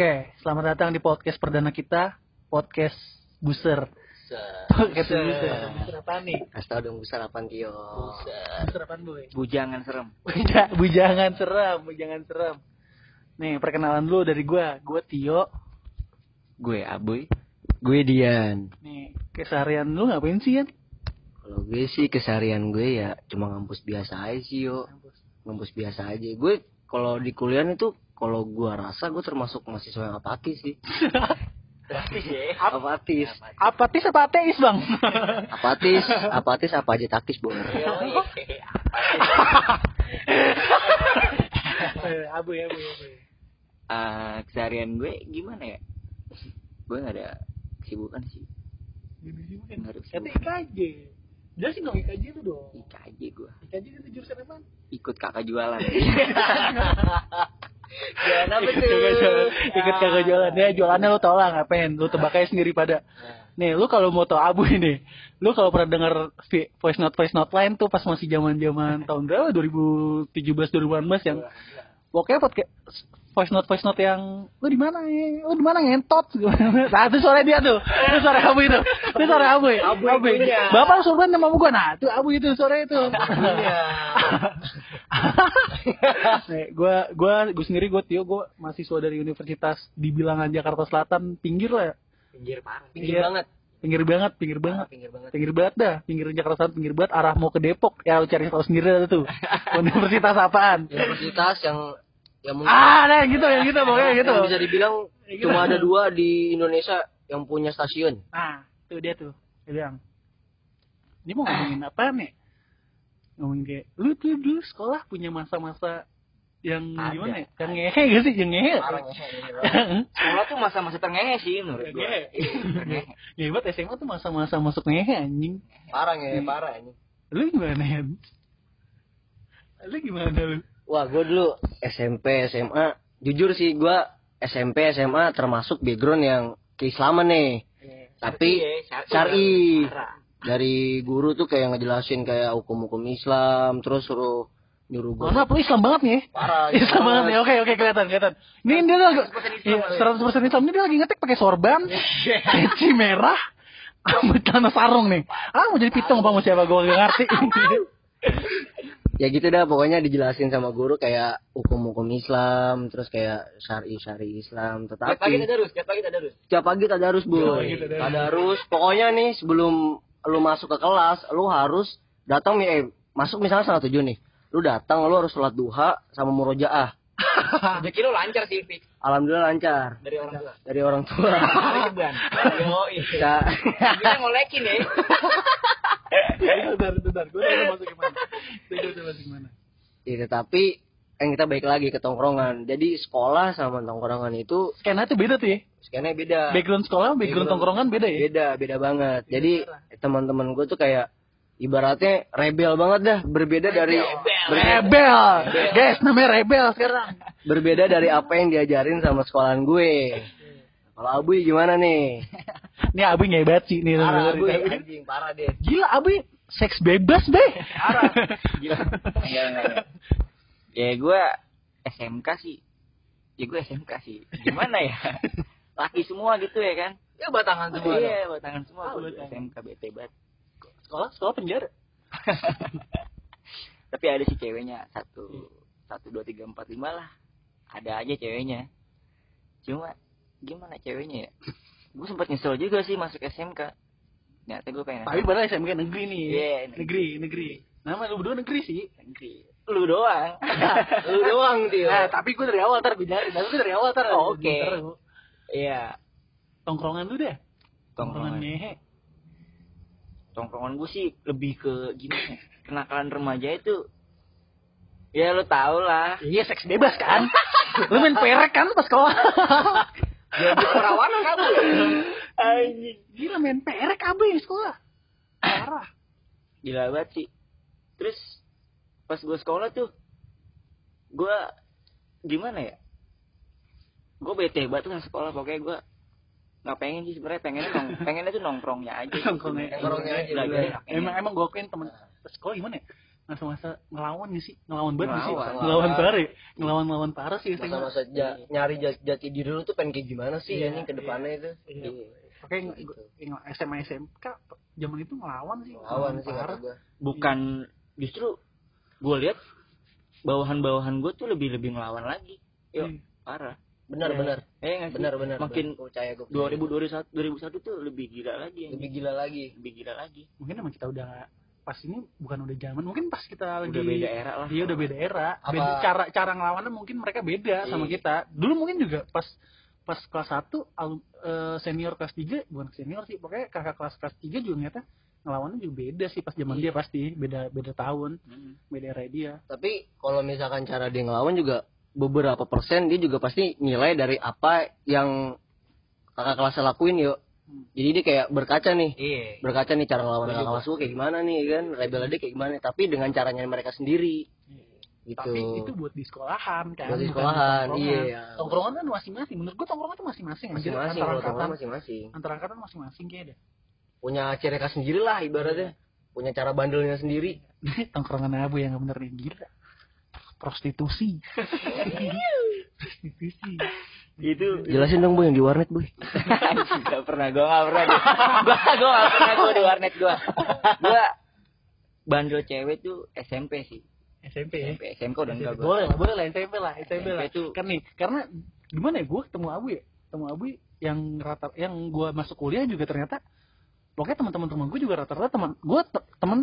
Oke, selamat datang di podcast perdana kita, podcast Buser. Podcast Buser. Buser apa nih? Kasih tau dong besar apaan Tio Buser apaan, Boy? Bujangan serem. Buja- bujangan seram, bujangan seram. Nih, perkenalan dulu dari gua. Gua Tio. Gue Abuy. Gue Dian Nih, keseharian lu ngapain sih, Yan? Kalau gue sih keseharian gue ya cuma ngampus biasa aja sih yo Ngampus biasa aja Gue kalau di kuliah itu kalau gue rasa gue termasuk mahasiswa yang apatis sih Apatis Apatis apa ateis, Bang? Apatis Apatis apa aja takis bor Eh, abu ya, abu. Ah, keseharian gue gimana ya? Gue gak ada kesibukan sih. Nggak ada Kata kesibukan. Jelasin dong IKJ itu dong. IKJ gue. IKJ itu jurusan apa? Ikut kakak jualan. Jualan apa Ikut kakak jualan. Ikut kakak jualan. Ya, jualannya lu tau lah ngapain. Lu tebak aja sendiri pada. Nih, lu kalau mau tau abu ini, lu kalau pernah denger voice note voice note lain tuh pas masih zaman zaman tahun berapa 2017 2018 yang pokoknya podcast voice note voice note yang lu di mana ya lu di mana ngentot? Nah itu suara dia tuh. Itu suara abu itu. Itu suara abu ya? Abu, punya. bapak lu suruhan sama gua. Nah itu abu itu suara itu. Gua gua gua sendiri gua Tio gua mahasiswa dari Universitas di bilangan Jakarta Selatan pinggir lah ya. Pinggir parah. Pinggir banget pinggir banget pinggir banget. Pinggir banget. Pinggir banget dah. Pinggir Jakarta Selatan pinggir banget. Arah mau ke Depok. Ya lu cari tahu sendiri dah tuh. Universitas apaan? Universitas yang yang mungkin ah ada yang gitu yang gitu pokoknya gitu. Yang bisa dibilang Gitu. cuma ada dua di Indonesia yang punya stasiun. nah tuh dia tuh. Dia bilang ini mau ngomongin apa nih? Ngomongin kayak lu tuh dulu sekolah punya masa-masa yang Ada. gimana ya yang ngehe gak sih yang ngehe Sekolah tuh masa-masa terngehe sih menurut gue. Ngehe. Terngehe. Ya buat SMA tuh masa-masa masuk ngehe anjing. Parah ya, parah ini. Lu gimana ya? Lu gimana lu? Wah, gue dulu SMP, SMA, jujur sih gue SMP, SMA termasuk background yang keislaman nih. Tapi Iya, syar'i. Parah. Dari guru tuh kayak ngejelasin kayak hukum-hukum Islam, terus suruh nyuruh gue. Maaf, lu Islam banget nih. ya? Parah. Islam banget nih. Oke, oke kelihatan, kelihatan. Ini dia lagi 100% Islam, Iya, Bang. 100% Islam. Ini dia lagi ngetik pakai sorban, peci merah, rambut celana sarung nih. Ah, mau jadi pitung apa mau siapa gua gak ngerti. Ya gitu dah, pokoknya dijelasin sama guru kayak hukum-hukum Islam, terus kayak syar'i-syar'i Islam. Tiap pagi Tetapi tadarus, tiap pagi tadarus. Setiap pagi tadarus, Bu. Tadarus. Tadarus. Pokoknya nih sebelum lu masuk ke kelas, lu harus datang nih, eh, masuk misalnya setengah tujuh nih. Lu datang, lu harus sholat duha sama murojaah. Rezeki lu lancar sih, Fik. Alhamdulillah lancar Dari orang tua. dari orang tua. Dari ceban. Yo, iya. Kita ngolekin ya. Bentar, bentar. Gua udah masuk gimana? Udah masuk gimana? Ya, tetapi kan kita balik lagi ke tongkrongan. Jadi sekolah sama tongkrongan itu Skena tuh beda tuh ya. skena beda. Background sekolah, background Background. tongkrongan beda ya. Beda, beda banget. Jadi teman-teman gue tuh kayak ibaratnya rebel banget dah, berbeda dari berbeda, Rebel. Guys, namanya rebel sekarang. berbeda dari apa yang diajarin sama sekolahan gue. Kalau Abuy gimana nih? Ini Abi ngebat sih nih. Parah. Abuy, anjing parah deh. Gila Abi seks bebas be. Parah. Gila. Enggak, enggak, enggak. Ya gue SMK sih. Ya gue SMK sih. Gimana ya? Laki semua gitu ya kan? Ya batangan semua. dong. Iya, batangan semua. Oh, batangan. SMK bete banget. Sekolah sekolah penjara. Tapi ada sih ceweknya satu, satu dua tiga empat lima lah. Ada aja ceweknya. Cuma gimana ceweknya ya? Gue sempat nyesel juga sih masuk SMK. Ternyata gue pengen Tapi padahal SMK negeri nih. Iya, negeri, negeri. Nama lu berdua negeri sih. negeri. Lu doang. Lu doang dia. Nah, tapi gue dari awal tar gue. Tapi gue dari awal tar. Oh, oke. Ntar, Iya. Tongkrongan lu deh. Tongkrongan Tongkrongan. Tongkrongan gue sih lebih ke gimana ya, kenakalan remaja itu ya lo tau lah Iya seks bebas kan. lu main perek kan pas sekolah. jadi perawanan kamu Anjing. Gila main perek abe di sekolah. Parah. gila banget sih terus pas gue sekolah tuh gue gimana ya gue bete banget tuh sekolah pokoknya gue nggak pengen sih sebenarnya pengennya nong pengennya tuh nongkrongnya aja gitu. Nongkrongnya. Nongkrongnya aja, Belajar. Emang emang gue akuin temen sekolah gimana ya? masa-masa ngelawan sih ngelawan banget sih Ngelawan. ngelawan parah ngelawan ngelawan parah sih masa-masa ja- nyari jati, diri lu tuh pengen kayak gimana sih Iya, ini ke depannya itu Iya. Oke, SMA SMK zaman itu ngelawan sih. lawan sih parah. bukan justru gue lihat bawahan-bawahan gue tuh lebih lebih ngelawan lagi yuk Iya. parah benar Iya. benar eh benar benar makin benar. Gua percaya gua 2021 2001 tuh lebih gila lagi lebih gila lagi lebih gila lagi Mungkin emang kita udah pas ini bukan udah zaman, mungkin pas kita lagi udah beda era lah Iya udah beda era. Apa- Beda, cara cara ngelawannya mungkin mereka beda sama Iya. kita. Dulu mungkin juga pas pas kelas 1 alum- eh, senior kelas 3 bukan senior sih, pokoknya kakak kelas kelas 3 juga ternyata ngelawannya juga beda sih pas zaman dia pasti beda beda tahun, Hmm. beda era dia. tapi kalau misalkan cara dia ngelawan juga beberapa persen dia juga pasti nilai dari apa yang kakak kelasnya lakuin yuk Hmm. jadi dia kayak berkaca nih iya berkaca nih cara ngelawan kakak kelas gua kayak gimana nih kan rebel dia kayak gimana tapi dengan caranya mereka sendiri gitu Tapi itu buat di sekolahan kan. Buat di sekolahan, iya. Tongkrongan kan masing-masing. Menurut gua tongkrongan tuh masing-masing. anjir. masing-masing Antar kalau angkatan, masing-masing antar angkatan masing-masing kayak deh. punya ciri khas sendiri lah ibaratnya punya cara bandelnya sendiri tongkrongan abu yang nggak bener nih gila. Prostitusi. Prostitusi. itu jelasin dong bu yang di warnet bu. Gak pernah gue gak pernah. Gue gue gak pernah gue di warnet gue gue bandel cewek tuh SMP sih. SMP ya. SMP SMK udah enggak gue boleh lah boleh lah SMP lah SMP lah. tuh- kan nih karena gimana ya gue ketemu Abu ya? Ketemu Abu yang rata yang gue masuk kuliah juga ternyata pokoknya teman-teman teman gue juga rata-rata teman gue te- teman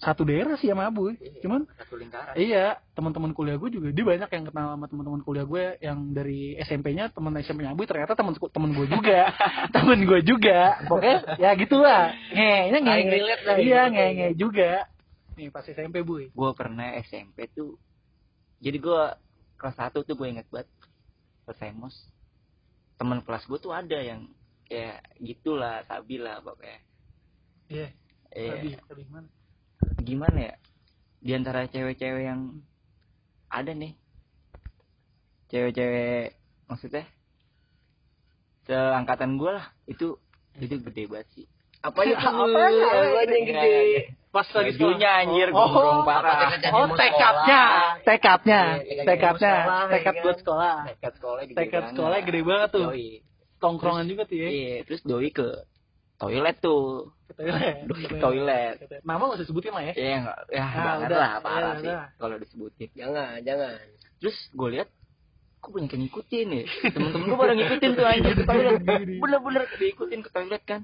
satu daerah sih sama Abu. Cuman satu lingkaran. iya teman-teman kuliah gue juga dia banyak yang kenal sama teman-teman kuliah gue yang dari SMP-nya teman SMP-nya Abu ternyata teman teman gue juga. Teman gue juga. Pokoknya ya gitulah. Ngehnya nge iya gitu. nge nge juga. Nih pas SMP Bu. Gue pernah SMP tuh jadi gue kelas satu tuh gue inget banget ke Femos teman kelas gue tuh ada yang kayak gitulah sabi lah pokoknya. Iya. Iya. tadi tadi gimana gimana ya di antara cewek-cewek yang ada nih cewek-cewek maksudnya seangkatan gue lah itu itu gede banget sih apanya tuh Bu? Apanya? apanya yang gede pas lagi bajunya anjir Oh. gondrong parah Apa Oh tekadnya, sekolah. tekadnya, Iya, tekad tekadnya, mau sekolah, tekad ya buat sekolah. tekad sekolah gede Tekad banget. sekolah gede banget tuh. Tongkrongan juga tuh ya. iya terus doi ke toilet tuh. Ke toilet. doi ke toilet. Nama gak usah sebutin lah ya. Iya enggak ya Ah, banget udah. lah parah Iya, sih kalau disebutin. Jangan jangan. Terus gue lihat kok banyak yang ngikutin ya? Temen-temen gue pada ngikutin tuh anjir ke toilet. Bener-bener diikutin ke toilet kan.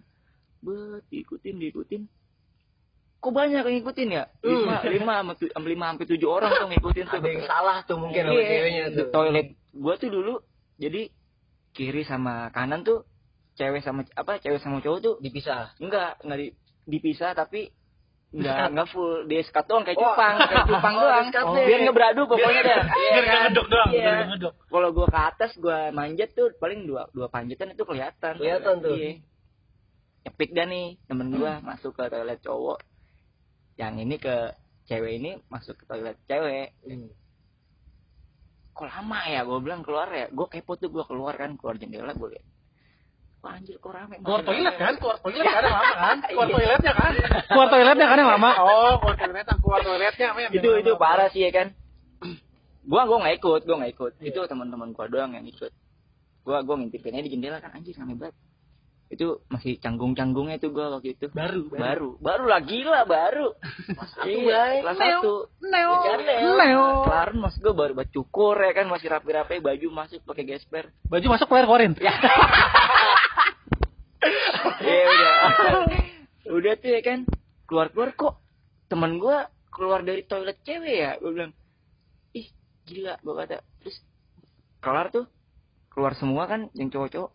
Bet diikutin diikutin. Kok banyak yang ngikutin ya? Lima lima sama lima sampai tujuh orang tuh ngikutin tuh. Ada yang salah tuh mungkin sama Iya, ceweknya tuh. Toilet gue tuh dulu jadi kiri sama kanan tuh cewek sama apa cewek sama cowok tuh dipisah enggak enggak di, dipisah tapi enggak enggak full di sekat doang kayak Oh. cupang kayak cupang Oh, doang di-sekat Oh, deh. biar nggak beradu pokoknya dah Iya Biar kan? gak ngedok doang, Iya. biar ngedok. kalau gua ke atas gua manjat tuh paling dua dua panjatan itu kelihatan Kelihatan tuh. iya Epik dah nih temen gua masuk ke toilet cowok yang ini ke cewek ini masuk ke toilet cewek Hmm. kok lama ya gue bilang keluar ya gue kepo tuh gue keluar kan keluar jendela gue wah anjir kok rame Keluar toilet kan, keluar toilet kan? Yang lama kan, keluar Iya. toiletnya kan, keluar toiletnya kan yang lama. Oh, keluar toiletnya, keluar toiletnya, men. itu itu parah sih ya kan? Gua gua nggak ikut gua nggak ikut. Itu teman-teman gua doang yang ikut. Gua gua ngintipinnya di jendela kan anjir rame banget. Itu masih canggung-canggungnya tuh gua waktu itu. Baru, baru. Baru. Lah gila baru. Iya kelas satu. Neo, Ya kan, Neo. Neo. kelar mas gue baru baca cukur ya kan? Masih rapi-rapi baju masuk pakai gesper. Baju masuk keluar keluarin. Iya udah. udah tuh ya kan. Keluar-keluar kok teman gua keluar dari toilet cewek ya. Gua bilang, "Ih, gila." Gua kata. Terus kelar tuh keluar semua kan yang cowok-cowok.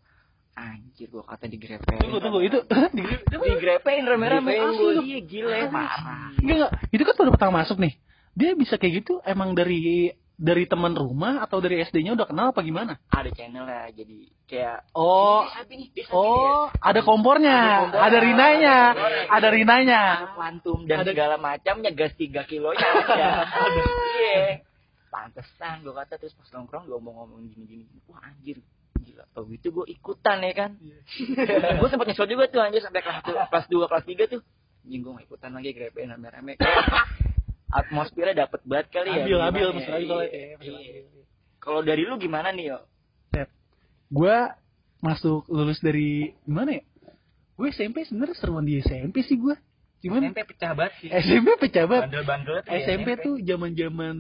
Anjir gua kata digrepein. Tunggu, tunggu, itu di, Digrepein rame-rame asli. Bu. Iya gila parah. Enggak, enggak. Itu kan baru pertama masuk nih. Dia bisa kayak gitu emang dari dari teman rumah atau dari SD-nya udah kenal apa gimana? Ada channel lah jadi kayak Oh, oh, ada kompornya, Ada kompornya. ada rinanya, Ada ada rinanya. ada kuantum dan Ada- segala macamnya gas 3 kilonya ada. Iya. Pantesan gue kata terus pas nongkrong gue ngomong-ngomong gini-gini. Wah anjir. Gila. Tau gitu gue ikutan ya kan. gue sempet nyesel juga tuh anjir sampai kelas 1, kelas 2, kelas 3 tuh. Gak ikutan lagi grepein rame-rame. atmosfernya dapet banget kali ya. Abil, gimana abil, ya? Abil. Iya. eh, Iya. Kalau dari lu gimana nih yo? gue masuk lulus dari gimana ya? Gue SMP sebenarnya seruan di SMP sih gue. Cuman SMP pecah banget sih. SMP pecah banget. Bandel-bandel tuh di SMP tuh zaman-zaman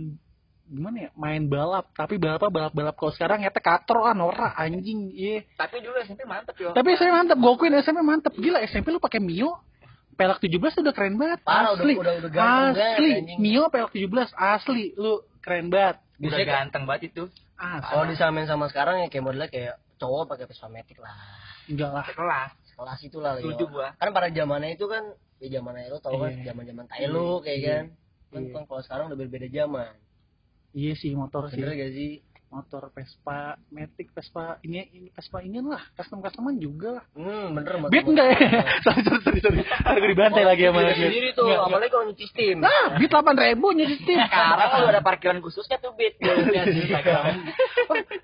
gimana ya? Main balap, tapi balap balap-balap kalau sekarang ya katro ah norak anjing. Iya. Tapi dulu SMP mantep yo. Tapi SMP mantep, gue akuin SMP mantep. Gila SMP lu pakai Mio pelak 17 udah keren banget. Parah, udah- asli. udah- udah ganteng banget, asli. anjing. Mio pelak 17 asli lu keren banget. udah Biasanya kan- ganteng banget itu. Asli. Kalau disamain sama sekarang ya kayak modelnya kayak cowok pakai Vespa Matic lah. enggak lah. Kelas. Kelas itulah lagi. Setuju gua. Kan pada zamannya itu kan ya zamannya lu tau kan Iya. zaman-zaman tai lu kayak kan. Kan Iya. kan kalau sekarang udah berbeda zaman. Iya sih motor sih. Bener gak sih? Motor Vespa Matic Vespa ini ini Vespa ini lah custom customan juga lah Hmm, bener Mas. beat enggak ya sorry sorry sorry sorry gue dibantai lagi sama Beat. sendiri tuh, Enggak, apalagi kalau nyuci steam. nah beat delapan ribu nyuci steam Sekarang lu ada parkiran khususnya tuh beat. Instagram.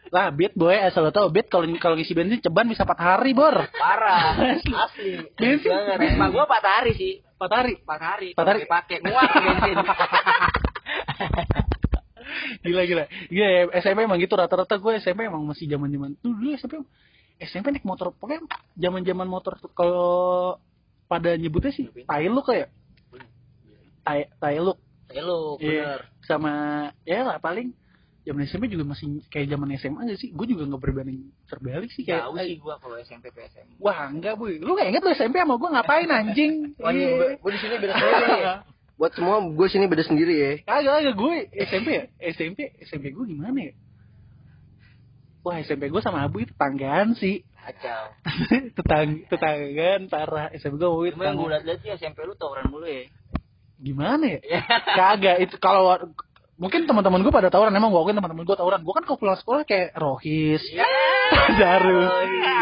lah beat boy asal lo tau beat kalau kalau ngisi bensin ceban bisa 4 hari bor Parah. Asli. bensin Banget. Risma gua 4 hari sih. 4 hari 4 hari. Empat hari. Pakai muat bensin. Gila gila. Gila ya, SMP emang gitu. Rata-rata gue SMP emang masih zaman zaman tuh dulu SMP SMP naik motor. Pokoknya zaman zaman motor kalau pada nyebutnya sih tai lu kayak tai tai lu Eh lu, Iya. bener. sama ya lah paling zaman SMP juga masih kayak zaman SMA aja sih? Gue juga nggak berbanding terbalik sih kayak Jauh sih gua kalau SMP ke SMA. wah enggak bu lu gak inget lu SMP sama gue ngapain anjing? Wah, Iya. gue, gue di sini beda sendiri. Buat semua gue sini beda sendiri ya. kagak kagak gue SMP ya SMP SMP gue gimana ya wah SMP gue sama Abu itu tetanggaan sih Kacau. tetang tetanggaan parah SMP gue sama Abu itu gue tetanggaan. liat-liat sih SMP lu tawuran mulu ya. gimana ya kagak itu kalau mungkin teman-teman gue pada tawuran emang gue akuin teman-teman gue tawuran gue kan kalau pulang sekolah kayak rohis Darus iya.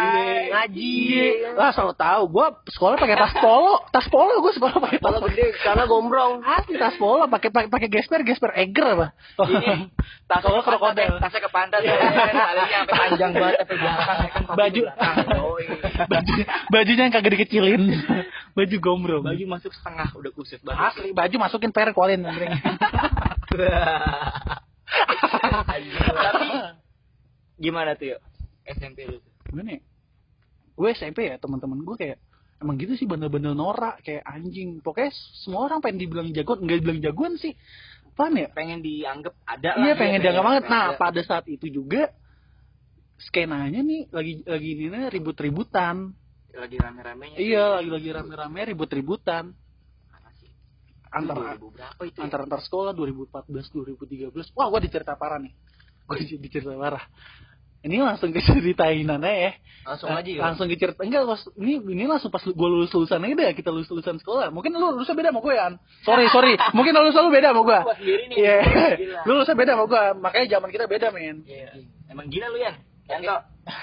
Ngaji. Iya. lah selalu tahu gue sekolah pakai tas polo tas polo gue sekolah pakai tas Kalau gede, karena gombrong. asli tas polo pakai pakai pakai gesper gesper eger apa Kalau ke pantat, krokodil. ya, tasnya ke pantat ya. Sampai panjang banget sampai belakang kan. Baju. belakang. Yoi. baju bajunya yang kagak dikecilin baju gombrong Baju masuk setengah udah kusut banget. asli baju masukin per kualin Tapi gimana tuh yuk? SMP lu gimana ya gue SMP ya teman-teman gue kayak emang gitu sih bener-bener norak kayak anjing pokoknya semua orang pengen dibilang jagoan enggak dibilang jagoan sih paham ya Pengen dianggap ada lah. iya pengen dianggap banget nah Ada. pada saat itu juga skenanya nih lagi lagi ini ribut-ributan lagi rame-ramenya. iya lagi lagi rame-rame ribut-ributan. Antar 2000 berapa itu? ya? antar antar sekolah 2014 2013 wah gue dicerita parah nih gue dicerita parah ini langsung ke ceritainannya ya Langsung Eh, aja ya. langsung ke cerita enggak pas ini ini langsung pas gue lulus lulusan aja deh kita lulus lulusan sekolah mungkin lu lulusnya beda sama gue ya sorry sorry mungkin lulus lu beda sama gue iya Gila. lu lulusnya beda sama gue makanya zaman kita beda men Iya. Emang gila lu Yan? Yanto.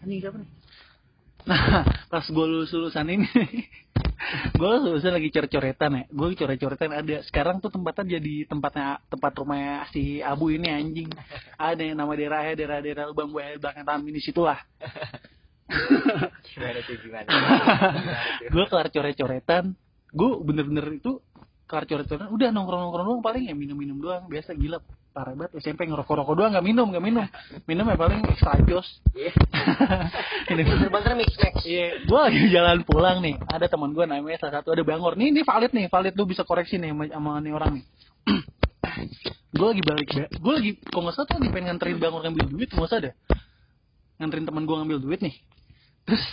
anjing siapa nih nah pas gue lulus lulusan ini gue lulusan lagi coret-coretan ya. Gue coret-coretan. Ada sekarang tuh tempatnya jadi tempatnya tempat rumahnya si Abu ini anjing. Ada yang nama daerahnya daerah-daerah lubang buaya belakang taman di situ lah. Gimana tuh gimana? gue kelar coret-coretan. Gue bener-bener itu kelar coret-coretan. Udah nongkrong-nongkrong doang paling ya minum-minum doang. Biasa gila parah banget SMP ngerokok-rokok doang nggak minum nggak minum minum ya paling extra jos Iya. ini Bener-bener mix max. Iya, gue lagi jalan pulang nih. Ada teman gue namanya salah satu ada Bangor. Nih, ini valid nih, valid lu bisa koreksi nih sama, sama nih orang nih. gue lagi balik, gue lagi, kok nggak salah tuh lagi pengen nganterin Bangor ngambil duit, nggak usah deh. Nganterin teman gue ngambil duit nih. Terus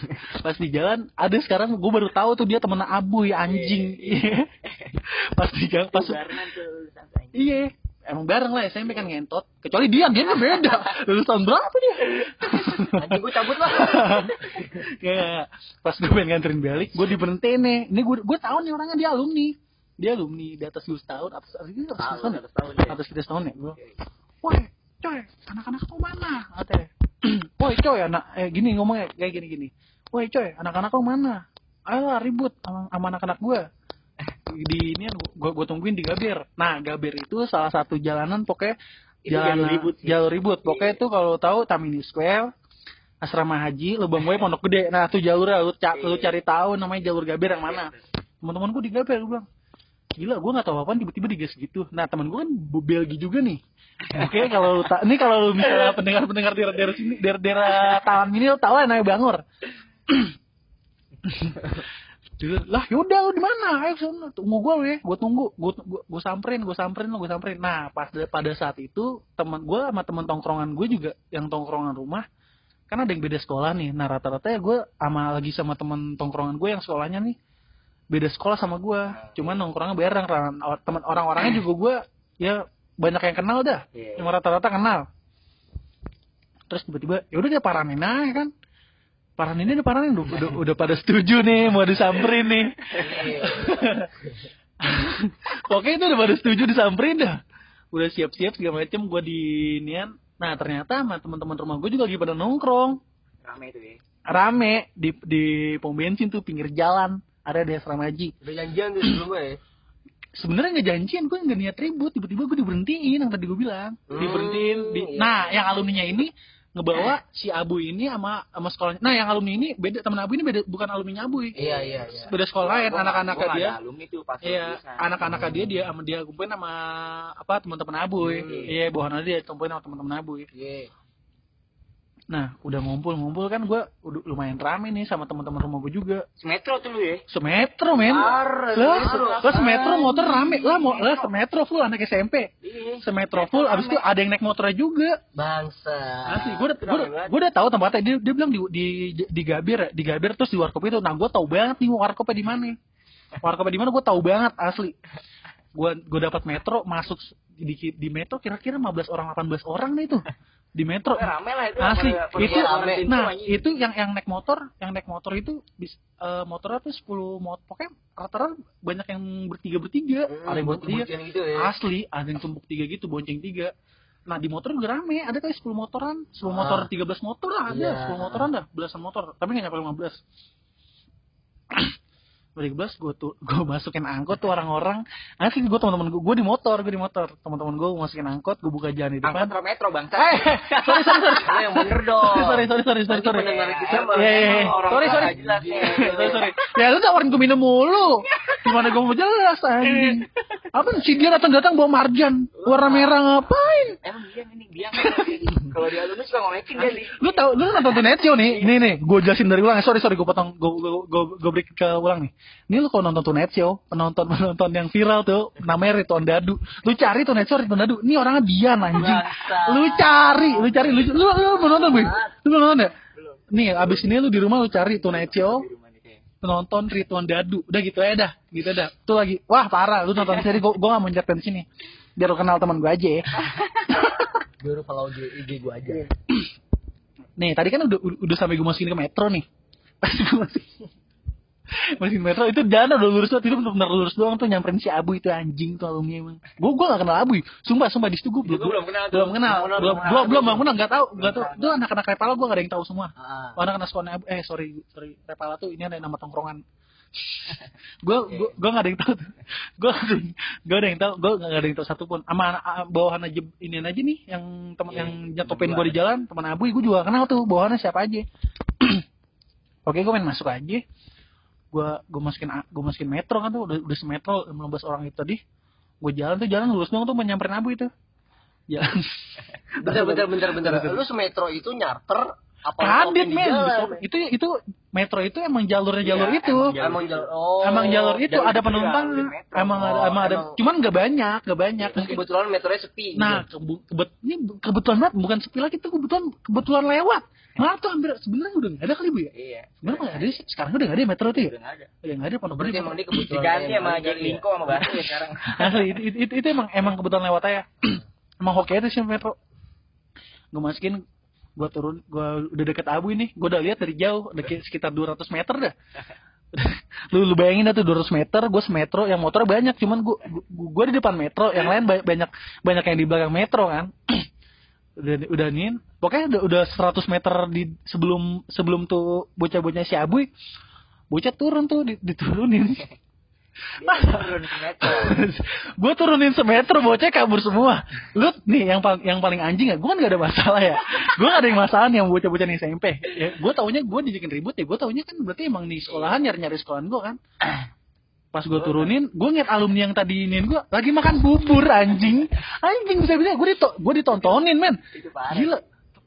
pas di jalan, ada sekarang gue baru tahu tuh dia temen Abu ya anjing. Iya. pas di jalan, pas iya. Emang bareng lah SMP kan ngentot. Kecuali dia, dia kan beda. Lulus tahun berapa dia? Anjing gue cabut lah. Kayak pas gue pengen nganterin balik, gue diberhentiin nih. Ini gue gue tahu nih orangnya dia alumni. Dia alumni di atas gue setahun, atas atas kita atas Tahun, tahun, atas tahun ya. atas kita setahun ya. Gue, woi, coy, anak-anak kau mana? Katanya. woi, coy, anak, eh gini ngomongnya kayak gini gini. Woi, coy, anak-anak kau mana? Ayolah ribut sama anak-anak gue. Di ini gue gue tungguin di Gabir. Nah, Gabir itu salah satu jalanan pokoknya Itu jalan jalur ribut sih. jalur ribut. Pokoknya Iya. itu kalau tahu Tamini Square, asrama haji, Lubang Buaya, Pondok Gede. Nah, tuh jalurnya lu, ca- lu Iya. cari tahu namanya jalur Gabir yang mana. Teman-teman gue di Gabir gue bilang. gila gue nggak tahu apa tiba-tiba digas gitu nah teman gue kan Belgi juga nih oke kalau lu ta- ini kalau lu misalnya pendengar-pendengar daerah daerah sini daerah daerah taman ini lo tahu lah namanya Bangor Dia, lah yaudah lu di mana? Ayo sana. Tunggu gue ya gue tunggu. Gue gue samperin gue samperin lo gue samperin. Nah pas pada saat itu teman gue sama teman tongkrongan gue juga yang tongkrongan rumah kan ada yang beda sekolah nih. Nah rata-rata ya gue sama lagi sama teman tongkrongan gue yang sekolahnya nih beda sekolah sama gue cuman nongkrongnya bareng teman orang-orangnya juga gue ya banyak yang kenal dah. Iya. yang rata-rata kenal. Terus tiba-tiba ya udah dia paranin aja kan paranin ini paranin udah, udah, udah pada setuju nih mau disamperin nih. Oke itu udah pada setuju disamperin dah. Udah siap-siap segala macem gue di nian. Nah ternyata sama teman-teman rumah gue juga lagi pada nongkrong. Rame itu ya. rame. Di di pom bensin tuh pinggir jalan. Ada di asrama haji Udah janjian tuh sebelumnya ya. sebenarnya nggak janjian gue nggak niat ribut. Tiba-tiba gue diberhentiin yang tadi gue bilang. Hmm, diberhentiin di, iya. nah yang alumninya ini ngebawa si Abu ini sama sama sekolahnya. Nah yang alumni ini beda teman Abu ini beda bukan alumni Abu. Iya iya iya. beda sekolah lain nggak- anak-anak dia. alumni tuh pas Iya, anak-anak dia dia sama dia kumpulin sama apa teman-teman Abu. Hmm. Iya, bawahan dia kumpulin sama teman-teman Abu. Iya. Nah, udah ngumpul-ngumpul kan gue udah lumayan rame nih sama teman-teman rumah gue juga. Semetro tuh lu ya. Semetro men. Lah, lah semetro motor rame. Lah, mo lah semetro full anak SMP. Iya. Semetro full, abis itu ada yang naik motornya juga. Bangsa. Asli, gue udah, gue udah, tahu tempatnya. Dia, dia bilang di, di, di Gabir, di Gabir terus di warkop itu. Nah, gue tahu banget nih warkopnya di mana. Warkopnya di mana gue tahu banget asli. Gue gue dapat metro masuk di, di metro kira-kira 15 orang 18 orang nih tuh di metro. Ya, rame lah itu. Asli, itu rame. nah itu yang yang naik motor, yang naik motor itu bis, eh, motornya tuh 10 motor, pokoknya rata-rata banyak yang bertiga bertiga, Hmm, ada yang bertiga, gitu ya. asli, ada yang tumpuk tiga gitu, bonceng tiga. Nah di motor juga rame, ada kayak 10 motoran, 10 Ah. motor, 13 motor lah ada, Iya. 10 motoran dah, belasan motor, tapi nggak nyampe 15. 13 gue tuh gue masukin angkot tuh orang-orang asli gue teman-teman gue gue di motor gue di motor teman-teman gue masukin angkot gue buka jalan di depan Angkot metro bangsa. Eh, sorry sorry sorry. Lo yang bener dong. sorry sorry sorry sorry Nanti sorry. pendengar kita Iya, iya, iya. orang Sorry sorry. jelas. Sorry sorry. Ya lu tawarin gue minum mulu. Gimana gue mau jelas anjing. Apa si dia datang datang bawa marjan warna merah ngapain? Emang biang ini biang. Kalau di alumni suka ngolekin dia di. Lu tahu lu nonton Show nih. Nih nih, gue jelasin dari ulang. Sorry sorry gue potong gue gue gue gue break ke ulang nih. Ini lu kalau nonton Tonight Show, penonton penonton yang viral tuh namanya Ridwan Dadu. Lu cari Tonight Show Ridwan Dadu. Ini orangnya Dian anjing. Lu cari, lu cari, lu lu lu belum nonton? Lu belum nonton ya? Nih, abis ini lu di rumah lu cari Tonight Show, penonton Ridwan Dadu. Udah gitu aja dah, gitu dah. Tuh lagi, wah parah, lu nonton seri, gua, gua gak mau nyertain di sini. Biar lu kenal teman gua aja ya. Gue udah follow di IG gue aja. Nih, tadi kan udah udah, sampai gua masukin ke metro nih. Pas gua masih metro itu jalan udah lurus banget. Itu benar-benar lurus doang tuh. Nyamperin si Abu itu anjing tuh alumni emang. Gua gua gak kenal Abu. Sumpah sumpah di situ gua Itu gua belum belum kenal. Belum kenal, Belum belum belum kenal. belum kenal, enggak tahu, enggak tahu. Itu anak-anak Repala gua gak ada yang tahu semua. Ah. Anak-anak sekolah Abu. Eh sorry sorry. Repala tuh ini ada nama tongkrongan. gue gue gue gak ada yang tahu. Gue gue ada yang tahu. Gue gak ada yang tahu satupun. Sama anak a- bawahan aja ini aja nih yang teman Iya, yang nyetopin gue di jalan. Teman abu gue juga kenal tuh. Bawahannya siapa aja. Oke gue main masuk aja gue gue masukin gue masukin metro kan tuh udah udah semetro 15 orang itu tadi. Gue jalan tuh jalan lurus doang tuh menyamperin abu itu. Jalan. Bentar bentar bentar bentar. Lu semetro itu nyarter apa Kadit men. itu itu metro itu emang jalurnya jalur Iya, itu emang Emang jalur oh. emang jalur itu jalur ada itu penumpang metro. emang ada Oh, emang ada emang. cuman nggak banyak nggak banyak Terus Mungkin- kebetulan metronya sepi. nah gitu. kebu- kebet ini kebetulan banget bukan sepi lagi tuh kebetulan kebetulan lewat malah tuh hampir sebenarnya udah nggak ada kali bu ya Iya. sebenarnya nggak ada sih sekarang udah nggak ada metro tuh ya Udah nggak ada. udah nggak ada pondok gede emang dia kebetulan Diganti sama Jack ya? Linko sama Batu ya sekarang. Asli, itu, itu, itu, itu emang emang kebetulan lewat aja emang hoki aja sih metro gue masukin gue turun gue udah deket abu ini gue udah lihat dari jauh udah kayak sekitar 200 meter dah. Lu, lu bayangin tuh 200 meter gue semetro yang motor banyak cuman gue gue di depan metro yang lain ba- banyak banyak yang di belakang metro kan. Udah udah nih pokoknya udah, udah 100 meter di sebelum sebelum tuh bocah-bocah si abu bocah turun tuh di- diturunin gue turunin semeter bocah kabur semua. Lu nih yang paling yang paling anjing ya gue kan gak ada masalah ya. Gue gak ada yang masalah nih yang bocah-bocah nih SMP ya gue taunya gue dibikin ribut ya gue taunya kan berarti emang di sekolahan nyari nyari sekolahan gue kan. Pas gue turunin gue ngeliat alumni yang tadi ini gue lagi makan bubur anjing. Anjing bisa bisa gue dito gue ditontonin men. Gila.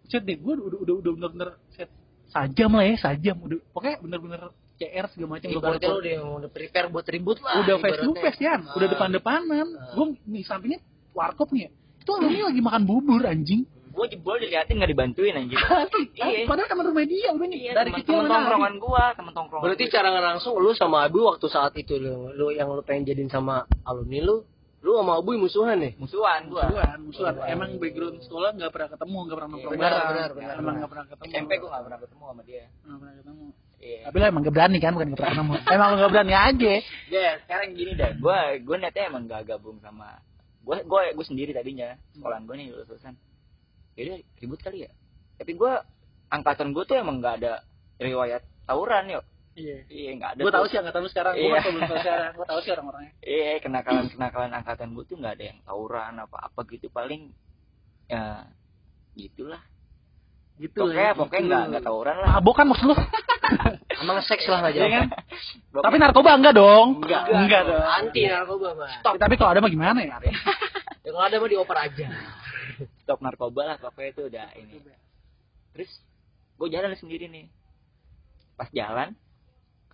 Set deh gue udah udah udah bener bener set. Sajam lah ya sajam. Udah pokoknya bener bener CR segala macam udah Ibaratnya lu udah udah prepare buat ribut lah. udah face to face ya udah Ah. depan depanan Ah. gue di sampingnya warkop nih ya. itu alumni lagi makan bubur anjing Gue jebol diliatin nggak dibantuin anjir. Ah, Iya. padahal teman rumah dia udah nih Iya, dari teman kecil teman tongkrongan gua, teman tongkrongan. Berarti cara nggak langsung lu sama Abu waktu saat itu lu, lu yang lu pengen jadiin sama alumni lu, lu sama Abu musuhan nih. musuhan gua. musuhan musuhan emang background sekolah nggak pernah ketemu nggak pernah nongkrong Iya, bareng benar, benar, benar. emang nggak pernah ketemu SMP gua nggak pernah ketemu sama dia. Nggak pernah ketemu Iya. tapi lo emang gak berani kan bukan gak pernah ketemu emang lo gak berani aja Ya, sekarang gini dah. Gua gua niatnya emang gak gabung sama gua gua gua sendiri tadinya. Sekolahan gua nih lulusan. Jadi ribut kali ya. Tapi gua angkatan gua tuh emang gak ada riwayat tawuran yuk. iya Iya, nggak ada. gue tahu sih angkatan lu sekarang gue Iya. belum tahu sekarang gue tahu sih orang-orangnya Iya, kenakalan kenakalan angkatan gua tuh nggak ada yang tawuran apa apa gitu paling ya gitulah. gitu Pokoknya pokoknya nggak nggak tawuran lah. mabok kan maksud lu Emang seks lah aja. Iya kan? Tapi narkoba enggak dong? Enggak. enggak dong. Anti narkoba mah. tapi kalau ada mah gimana ya Yang ada mah dioper aja. stop narkoba lah pokoknya itu udah ini. Terus gue jalan sendiri nih. Pas jalan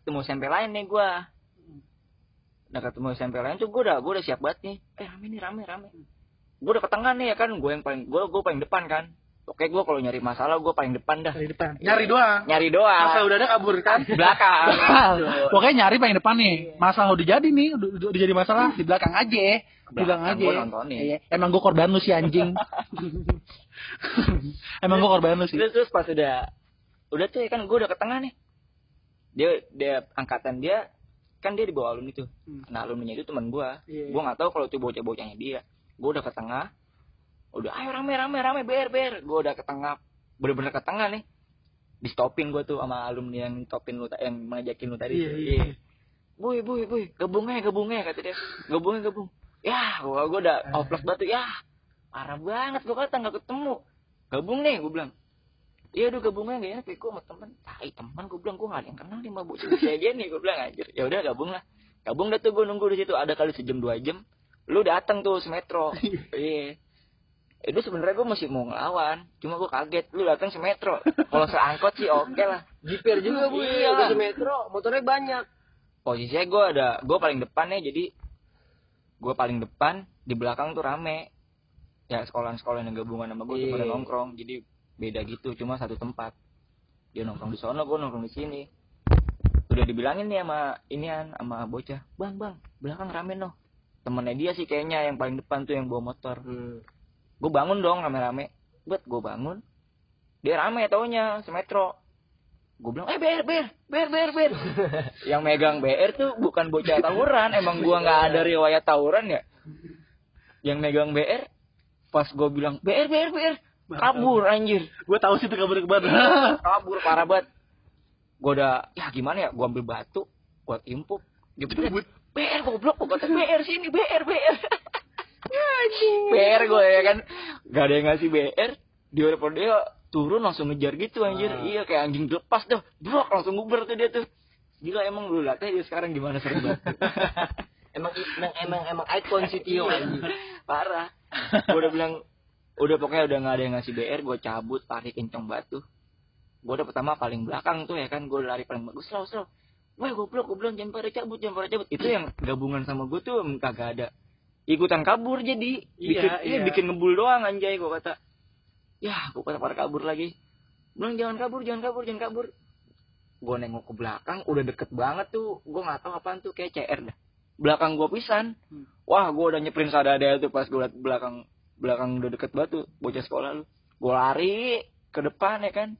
ketemu SMP lain nih gue udah ketemu SMP lain tuh gue udah gue udah siap banget nih. Eh rame nih rame rame. Gue udah ke tengah nih ya kan? Gue yang paling gue gue paling depan kan oke gue kalau nyari masalah gue paling depan dah. Dari depan. Nyari doang. Nyari doang. Masa udah ada kabur kan? Belakang. Pokoknya nyari paling depan nih. Masalah udah jadi nih udah, udah, udah jadi masalah di belakang aja. Di belakang aja. nontonin. Iya. emang gue korban lu sih anjing. Emang gue korban lu sih. Terus terus pas udah udah tuh ya kan gue udah ke tengah nih. Dia dia angkatan dia kan dia di bawah alumni tuh. Hmm. nah alumninya itu teman gue Iya. gue nggak tahu kalau itu bocah bocahnya dia. Gue udah ke tengah udah ayo rame rame rame ber ber. Gue udah ke tengah bener-bener ke tengah nih. Di stopin gue tuh sama alumni yang topin lu yang ngajakin lu tadi. Iya, tuh. iya. boy boy boy gabung aja gabung aja kata dia. Gabung aja gabung ya gue gue udah Ah. oplos batu ya parah banget gue kata nggak ketemu. Gabung nih gue bilang. Iya udah gabungnya gak enak gue sama temen. Tai teman gue bilang gue gak ada yang kenal nih sama bocah kayak gini gue bilang anjir. Ya udah gabung lah. Gabung dah tuh gue nunggu di situ. Ada kali sejam dua jam lu datang tuh semetro iya itu sebenarnya gue masih mau ngelawan cuma gue kaget lu datang semetro kalau seangkot sih oke lah Jiper juga bu. Iya. Iya. Di metro motornya banyak. posisinya gue ada gue paling depan ya jadi gue paling depan di belakang tuh rame ya sekolah-sekolah yang gabungan sama gue tuh Iya. pada nongkrong jadi beda gitu cuma satu tempat dia nongkrong di sana gue nongkrong di sini udah dibilangin nih sama inian sama bocah bang bang belakang rame noh temennya dia sih kayaknya yang paling depan tuh yang bawa motor Hmm. Gue bangun dong rame-rame. Buat gue bangun dia rame taunya semetro gue bilang eh BR BR BR BR BR yang megang BR tuh bukan bocah tawuran emang gua nggak ada riwayat tawuran ya? Yang megang BR pas gue bilang BR BR BR kabur anjir. Gue tahu sih itu kabar kabar kabur parah banget. Gue udah ya gimana ya? Gue ambil batu gue timpuk dia BR goblok gue kata BR sini BR BR BR gue ya kan. Gak ada yang ngasih BR dia udah dia turun langsung ngejar gitu anjir. Ah. iya kayak anjing lepas tuh. Brok langsung nguber tuh dia tuh. Gila emang lu lihat dia sekarang gimana seru banget? Emang emang emang emang icon si Tio parah. Gue udah bilang udah pokoknya udah nggak ada yang ngasih BR gue cabut tarik kenceng batu. Gue udah pertama paling belakang tuh ya kan gue lari paling bagus slow slow Wah goblok gue bilang jangan pada cabut jangan pada cabut. Itu yang gabungan sama gue tuh kagak ada ikutan kabur jadi. Bikin Iya, iya, iya. bikin ngebul doang anjay gue kata. Ya gue kata pada kabur lagi. Bilang jangan kabur jangan kabur jangan kabur. Gue nengok ke belakang udah deket banget tuh. Gue nggak tahu apaan tuh kayak CR dah. Belakang gue pisan. Hmm. wah gue udah nyeprin sadada tuh pas gue liat belakang belakang udah deket banget tuh bocah sekolah lu. Gue lari ke depan ya kan?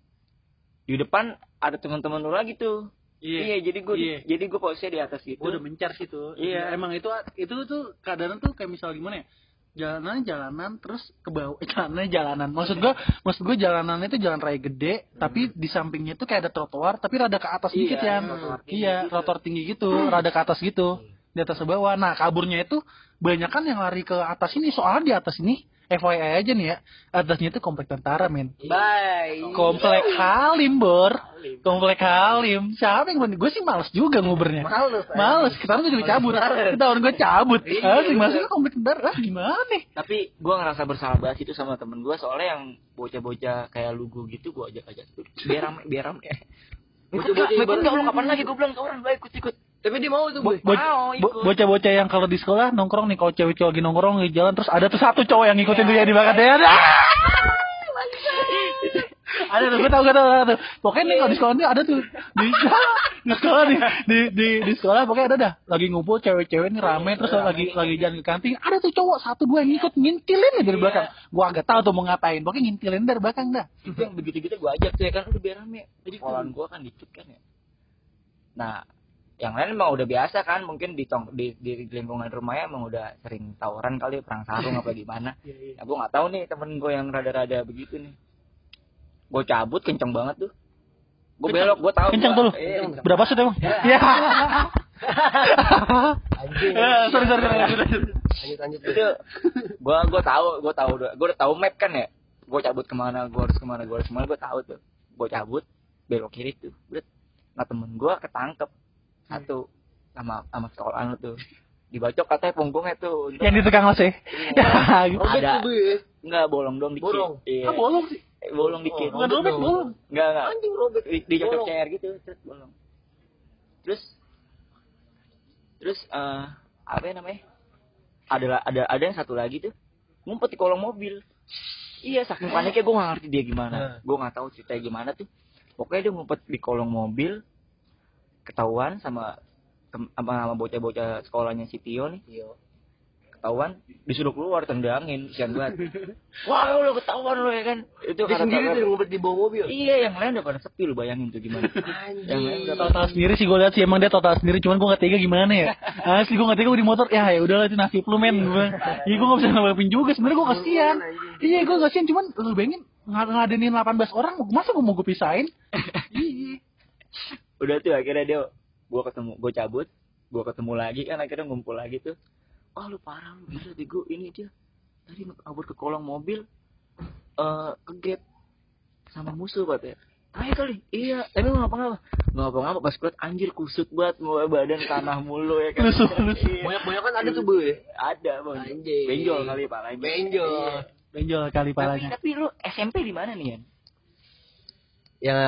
Di depan ada teman-teman lu lagi tuh iya, jadi gue Iya. jadi gue posisinya di atas gitu. Gue udah mencar situ Iya. emang itu itu tuh keadaan tuh kayak misal gimana ya? Jalanan jalanan terus ke bawah. Eh, jalanan jalanan. Maksud gue maksud gue jalanan itu jalan raya gede tapi di sampingnya tuh kayak ada trotoar tapi rada ke atas Iya, dikit ya trotoar tinggi iya gitu. trotoar tinggi gitu. Rada ke atas gitu. Di atas ke bawah. Nah kaburnya itu banyak kan yang lari ke atas ini. Soalnya di atas ini FYI aja nih ya, atasnya itu komplek tentara men. Bye. Komplek Halim bor, komplek Halim. Siapa yang gue sih males juga ngubernya. Males. Males, ketahuan gue juga cabut. Ketahuan gue cabut. Ah, sih masuknya komplek tentara. Ah, gimana nih? Tapi gue ngerasa bersalah banget itu sama temen gue soalnya yang bocah-bocah kayak lugu gitu gue ajak-ajak tuh biar rame biar rame. Bocah-bocah ibarat- kapan lagi gue bilang ke orang, baik ikut ikut. Tapi dia mau tuh, Bo- Mau ikut. Bocah-bocah yang kalau di sekolah nongkrong nih, kalau cewek-cewek lagi nongkrong di jalan terus ada tuh satu cowok yang ngikutin tuh ya di bakat dia. ada tuh, gue tau, gue tau, gue tau. Pokoknya nih kalau di sekolah tuh ada tuh di sekolah nih di di di sekolah pokoknya ada dah. Lagi ngumpul cewek-cewek nih rame terus lagi lagi jalan ke kantin ada tuh cowok satu dua yang ngikut ngintilin nih dari belakang. Gua agak tahu tuh mau ngapain. Pokoknya ngintilin dari belakang dah. Itu yang begitu-gitu gue ajak tuh ya kan udah biar rame. Jadi sekolahan gue kan dikit kan ya. Nah, yang lain emang udah biasa kan mungkin di tong di, di lingkungan rumahnya emang udah sering tawuran kali perang sarung apa gimana ya gue nggak tahu nih temen gue yang rada-rada begitu nih gue cabut kenceng banget tuh gue belok gue tahu Kencang gua- tuh. Iya, kenceng. Berapa sih emang? Ya. Anjing. Eh, Sorry sorry sorry. Lanjut lanjut. Itu gue gue tahu gue tahu gue udah tahu map kan ya gue cabut ke mana gue harus ke mana gue harus ke mana gue tahu tuh gue cabut belok kiri tuh nah temen gue ketangkep satu sama sama sekolahan lu tuh dibacok katanya punggungnya tuh Untung Yang di tukang las ya? Robek Ada. Enggak bolong dong dikit. Bolong? Iya. Ah, bolong sih. Eh, bolong dikit. Oh, Bukan robek, bolong. Enggak enggak. Anjing robek. Dicocok cair gitu, set bolong. Terus terus eh apa ya namanya? Ada ada ada yang satu lagi tuh ngumpet di kolong mobil. Iya, saking paniknya gue gak ngerti dia gimana. Nah. Gue gak tahu ceritanya gimana tuh. Pokoknya dia ngumpet di kolong mobil, ketahuan sama sama, sama bocah-bocah sekolahnya si Tio nih. Iya. ketahuan disuruh keluar tendangin kesian banget. Wah lu ketahuan lu ya kan? Itu Dia karena sendiri tuh ngumpet di bawah mobil. iya yang lain udah pada sepi lu bayangin tuh gimana. Yang lain udah total sendiri sih gue lihat sih emang dia total sendiri cuman gue gak tega gimana ya. Asli gue gak tega gue di motor ya ya udahlah itu nasib lu men. Gue ya gue gak bisa ngelapin juga sebenarnya gue kasihan. Iya gue kasihan cuman lu bayangin ng- ngadenin 18 orang masa gue mau gue pisahin? Iya udah tuh akhirnya dia gua ketemu gua cabut gua ketemu lagi kan akhirnya ngumpul lagi tuh oh lu parah lu gila bego ini dia tadi kabur ke kolong mobil eh ke gap sama musuh katanya Ayo kali, iya, tapi nggak ngapa-ngapa Nggak ngapa-ngapa, pas gue anjir kusut banget Mau badan tanah mulu ya kan Lusuh, lusuh. Iya. Banyak-banyak kan ada tuh, Boy. Ada bang Anjing. Benjol kali palanya Benjol. benjol kali Tapi, palanya tapi lu SMP di mana nih ya? Ya,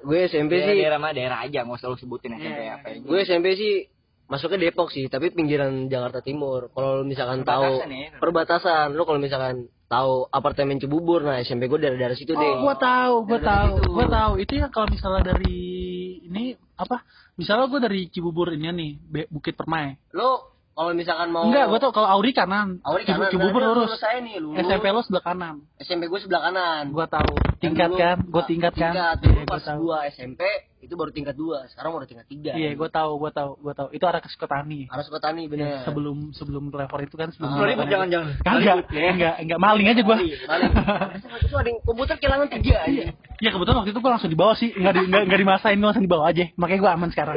gue SMP sih, Daerah mana daerah aja, nggak usah lu sebutin SMP apa ya. gue SMP sih masuknya Depok sih, tapi pinggiran Jakarta Timur. Kalau lu misalkan tahu Perbatasan ya? perbatasan, lu kalau misalkan tahu apartemen Cibubur, nah SMP gue dari daerah situ deh. Oh, gue tahu, gue Dari tahu, gue tahu. Itu ya kalau misalnya dari ini apa? Misalnya gue dari Cibubur ini nih, Bukit Permai. Lu kalau misalkan mau Enggak, gue tau kalau Auri kanan. Auri kanan, Cibubur lurus. saya nih, lurus. SMP lo sebelah kanan. SMP gue sebelah kanan. Gue tahu. Tingkat kan, gue tingkat kan. Tingkat. Iya, Dulu gue pas gua SMP itu baru tingkat dua. Sekarang udah tingkat tiga. Iya, gue tahu, gue tahu, gue tahu. Itu arah ke Sukatani. Harus ke Tani bener. Sebelum sebelum level itu kan sebelum. Ah. jangan-jangan. Kagak, enggak, enggak maling aja gue. Waktu itu ada yang komputer kehilangan tiga aja. Ya kebetulan waktu itu gue langsung dibawa sih, enggak di, enggak, enggak dimasain, langsung dibawa aja. Makanya gue aman sekarang.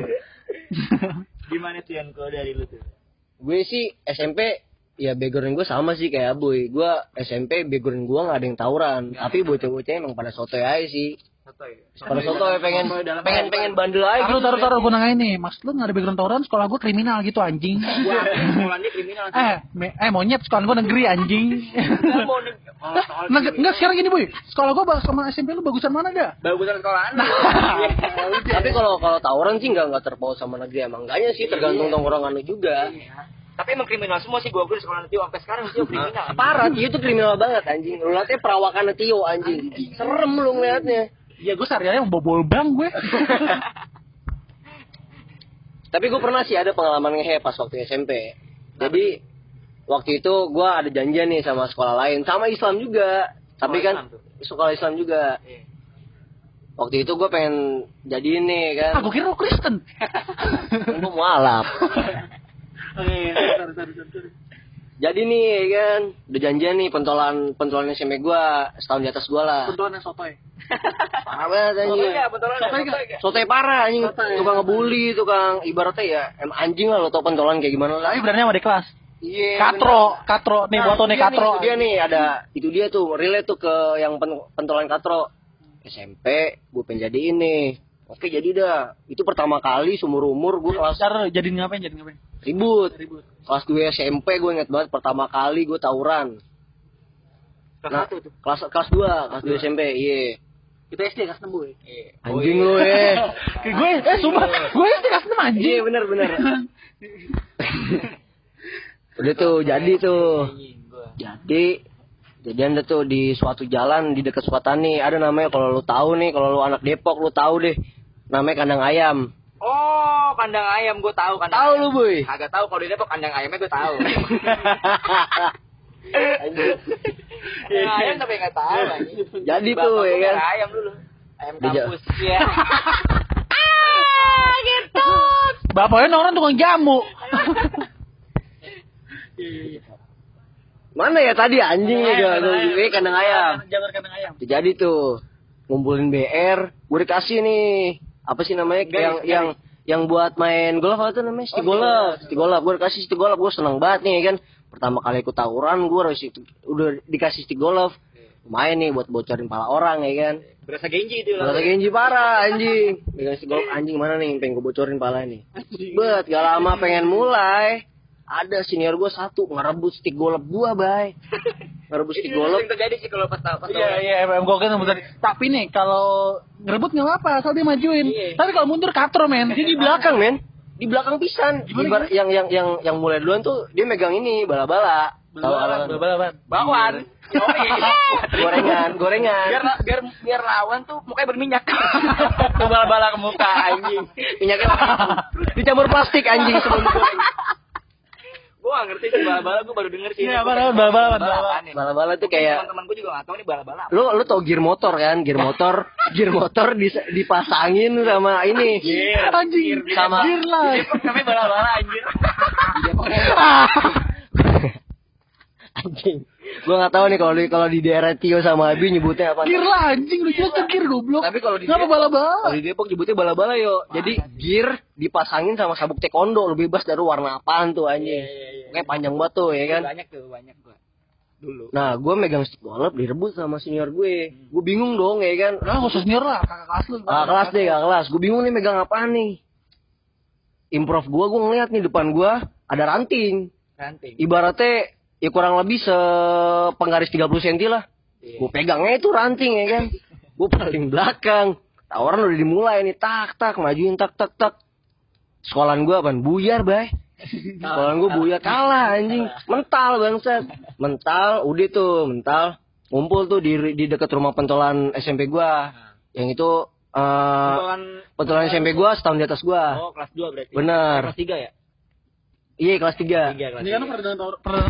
Gimana tuh yang kau dari lu tuh? Gue sih SMP ya background gue sama sih kayak Boy. Gue SMP background gue nggak ada yang tawuran. Tapi bocah-bocahnya emang pada sotoy aja sih. Pada sotoy pengen pengen pengen bandel aja. Taruh, gitu. taruh, taruh, gue nangain nih. Maksud lu nggak ada background tawuran, sekolah gue kriminal gitu anjing. Sekolahnya kriminal. eh, eh monyet sekolah gue negeri anjing. mau nih. Oh, Nggak, nggak sekarang gini boy. Sekolah gue sama SMP lu bagusan mana dah? bagusan sekolahan. Tapi kalau kalau tawuran sih nggak nggak terpaut sama negeri emang enggaknya sih tergantung tongkrongan lu juga. Tapi emang kriminal semua sih gua gue di sekolah Tio sampai sekarang Tio kriminal. Parah, Tio itu kriminal banget anjing. Lu liatnya perawakan Tio anjing. Serem lu ngeliatnya. Ya gue sehari-hari bobol bang gue. Tapi gue pernah sih ada pengalaman ngehe pas waktu SMP. Jadi waktu itu gue ada janjian nih sama sekolah lain, sama Islam juga. Tapi kan Islam tuh? sekolah Islam juga. Iya. Waktu itu gue pengen jadiin nih kan. Ah, gue kira lu Kristen. Gue mualaf. Jadi nih kan, udah janjian nih pentolan pentolan SMP gue setahun di atas gue lah. Kebetulan yang sotoy. Parah banget anjing. Sotoy? Sotoy parah anjing, tukang ngebully, tukang ibaratnya ya em anjing lah lo tau pentolan kayak gimana lah. Tapi berani sama di kelas. Iya. Katro, katro nih buat nih dia katro. Nih, itu dia nih ada itu dia tuh relate tuh ke yang pen- pentolan katro. SMP gue pengen jadi ini. Oke jadi dah. Itu pertama kali seumur umur gue kelas Ntar jadi ngapain jadi ngapain? ribut. Ribut. Kelas 2 SMP gue inget banget pertama kali gue tawuran. Kelas Nah, satu tuh. kelas kelas 2, kelas 2 SMP. Iya. Itu SD kelas 6 boy. Anjing lu eh. Kayak gue, eh sumpah, gue SD kelas 6 anjing. Iya bener bener. Udah tuh jadi tuh. Jadi jadian tuh di suatu jalan di dekat Suatani ada namanya kalau lu tahu nih kalau lu anak Depok lu tahu deh namanya kandang ayam. Oh, kandang ayam gue tahu kandang. Tahu ayam. lu boy. Kagak tahu kalau di Depok kandang ayamnya gue tahu. Kandang ayam tapi nggak tahu anjing. Jadi Bapak tuh, ya kan? ayam dulu. Ayam Dia- kampus. Iya. Bapaknya orang tukang jamu. Mana ya tadi anjing gak gue kandang ayam. Jalur kandang ayam. Jadi tuh ngumpulin BR, gue dikasih nih apa sih namanya yang yang yang buat main golf apa tuh namanya golf, stick golf. Gue dikasih stick golf, gue seneng banget nih kan. Pertama kali ikut tawuran, gue harus itu- udah dikasih stick golf. Main nih buat bocorin pala orang ya kan. Berasa genji itu Berasa genji parah anjing. Dikasih golf anjing mana nih pengen gue bocorin pala nih. Bet, gak lama pengen mulai. Ada senior gue satu ngerebut stick golf gue, bay. Ngerebut stick Itu golf. sering terjadi sih kalau pas Iya iya emang gue kan bener. Tapi nih kalau ngerebut nggak apa-apa, asal dia majuin. Iya. Tapi kalau mundur katro men. Dia di belakang, men. Di belakang pisan. Ibar- yang yang yang yang mulai duluan tuh dia megang ini bala-bala. Apa? Balapan. Bawan. Yoi. Gorengan, gorengan. biar biar biar lawan tuh mukanya berminyak. Tuh bala-bala ke muka anjing. Minyaknya dicampur plastik anjing sebelum goreng. Gua gak ngerti sih bala-bala gua baru denger sih. Iya, bala-bala, bala-bala, bala-bala. tuh kayak teman-teman gua juga gak tahu nih bala-bala. lu lu tau gear motor kan gear motor gear motor dipasangin sama ini Anjing. Sama- Gear lah. Namanya bala-bala anjir. anjing gua nggak tahu nih kalau di kalau di daerah Tio sama Abi nyebutnya apa Gear lah anjing lu jelas tuh gear goblok. tapi kalau di Kenapa Depok- bala-bala? kalau di Depok nyebutnya bala-bala yo jadi gear dipasangin sama sabuk taekwondo lu bebas dari warna apaan tuh anjing Kayak panjang banget tuh ya kan Banyak tuh, banyak gua. Dulu. Nah, gue megang stick golf direbut sama senior gue. Gue bingung dong ya kan. Nah, usah senior lah, kakak kelas lu. Kakak kelas deh, kakak kelas. Gue bingung nih megang apaan nih. Improv gue, gue ngeliat nih depan gue ada ranting. Ranting. Ibaratnya ya kurang lebih sepenggaris 30 cm lah. Iya. Gue pegangnya itu ranting ya kan. Gue paling belakang. Tawaran udah dimulai nih, tak tak majuin tak tak tak. Sekolahan gue apaan? Buyar, bay. Sekolahan gue buyar kalah anjing. Mental bangsat. Mental, udah tuh mental. Ngumpul tuh di di dekat rumah pentolan SMP gua. Yang itu eh Pentolan pentolan SMP gua setahun di atas gua. Oh, kelas 2 berarti. Bener. Kelas 3 ya? Iya kelas 3. 3 kelas. Ini kan perdana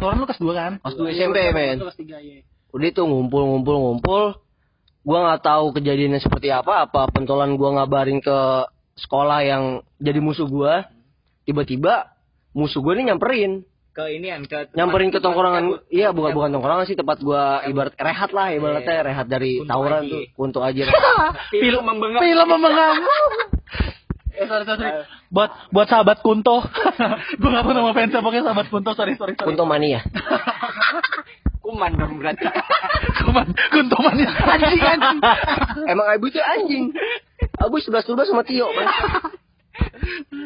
toran lu kelas 2 kan? Kelas 2 SMP, men. Kelas 3 iya. Udah tuh ngumpul ngumpul ngumpul. Gua nggak tahu kejadiannya seperti apa. Apa pentolan gua ngabarin ke sekolah yang jadi musuh gua. Tiba-tiba musuh gua ini nyamperin. Ke inian ke nyamperin ke tongkrongan iya bukan bukan tongkrongan sih tempat gua ibarat rehat lah ibaratnya rehat dari tawuran aja. tuh untuk aja Film membengap. Film memengang. Eh, sorry, sorry. Buat buat sahabat Kunto. gue gak pernah nama fans pokoknya sahabat Kunto. Sorry, sorry, sorry. untuk mania Kuman dong berarti. Kuman, Kunto mania. Anjing, anjing. emang Abu itu anjing Abu sebelas sebelas sama Tio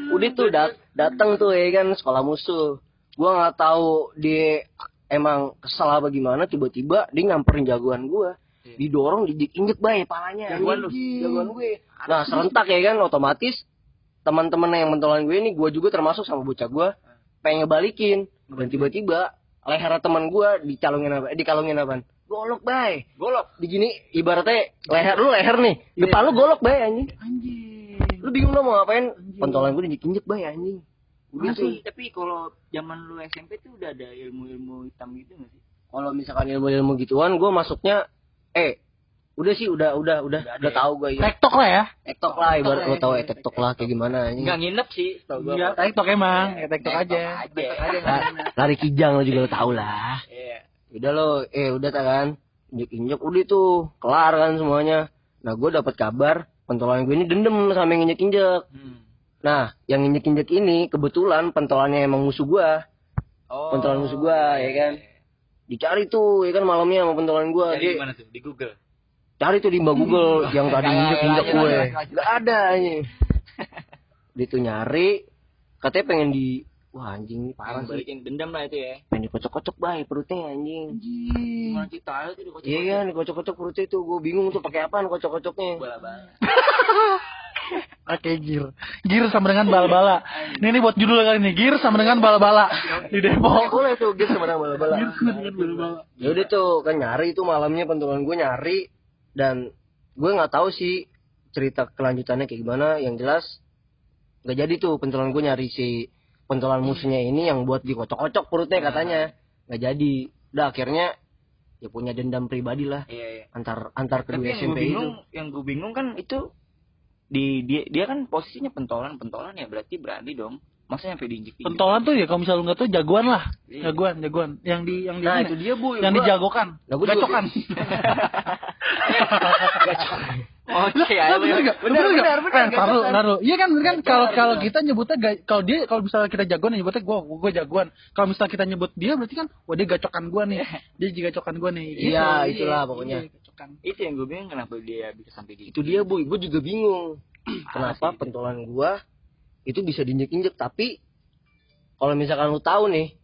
udah tuh dat datang tuh ya kan sekolah musuh gua nggak tahu dia emang kesal apa gimana tiba-tiba dia nyamperin jagoan gua didorong didik injek bay palanya Jagoan lu? jagoan gue nah serentak ya kan otomatis teman-teman yang mentolan gue ini gue juga termasuk sama bocah gue pengen ngebalikin. Dan tiba-tiba leher teman gue dicalungin apa dikalungin apa golok bay. Golok. di gini ibaratnya leher lu leher nih. Depan lu golok bay anjing. Anjing. lu bingung lu mau ngapain? Pentolan gue diinjek injek bay anjing. Udah tuh Tapi, kalau zaman lu SMP tuh udah ada ilmu-ilmu hitam gitu gak sih? kalau misalkan ilmu ilmu gituan gue masuknya eh udah sih udah udah udah Udah udah ya. tahu gue ya Tektok lah ya. tektok lah ibarat lu tahu ya, ya tektok lah kayak gimana anjing Enggak nginep sih, tau gua. Iya, tektok emang. Ya, tektok aja. aja. Tektok aja. La- lari kijang lo juga lo tau lah Iya. udah lo eh udah tak kan injek injek udah tuh kelar kan semuanya nah gue dapat kabar pentolan gue ini dendem sama yang injek injek Hmm. Nah, yang injek-injek ini kebetulan pentolannya emang musuh gua. Oh. pentolan musuh gua ya kan dicari tuh ya kan malamnya sama pentolan gua Jadi gimana tuh? Di Google. Cari tuh di mbak Google yang tadi injek injek gue nggak ada ini dia tuh nyari katanya pengen di wah anjing ini parah sih balikin dendam lah itu ya. pengen dikocok-kocok baik perutnya anjing Gimana itu dikocok. iya kan dikocok-kocok perutnya tuh gue bingung tuh pakai apaan kocok-kocoknya Bala-bala. Oke, gear. Gear sama dengan bala-bala. Ini, ini buat judul kali ini. Gear sama dengan bala-bala di Depok. boleh tuh gitu sama bala-bala Gear sama dengan bala-bala. ya udah tuh kan nyari itu malamnya pentolan gue nyari dan gue nggak tahu sih cerita kelanjutannya kayak gimana. Yang jelas nggak jadi tuh pentolan gue nyari si pentolan musuhnya ini yang buat dikocok-kocok perutnya katanya. Nggak jadi. Udah akhirnya ya punya dendam pribadi lah. Iya, iya. antar antar Tapi kedua yang gue SMP itu. bingung, yang gue bingung kan itu di dia dia kan posisinya pentolan pentolan ya berarti berani dong. Masa sampai diinjek Pentolan tuh ya kalau misalnya lu nggak tahu jagoan lah. Iya. Jagoan, jagoan. Yang di yang di nah itu dia bu yang gua- dijagokan. Nah, gua juga- Gacokan. Oke, ayo, bener nggak? Bener bener, taruh, gacokan. taruh. Iya kan, bener kan? Gacokan, Kalau kalau bener. kita nyebutnya kalau dia kalau misalnya kita jagoan ya nyebutnya gua gua jagoan. Kalau misalnya kita nyebut dia berarti kan wah dia gacokan gua nih. Dia juga gacokan gua nih. Gitu. Iya, itulah pokoknya. Iya, gacokan. Itu yang gue bingung kenapa dia bisa sampai gitu. itu dia bu gue juga bingung kenapa pentolan gua itu bisa diinjek-injek tapi kalau misalkan lu tahu nih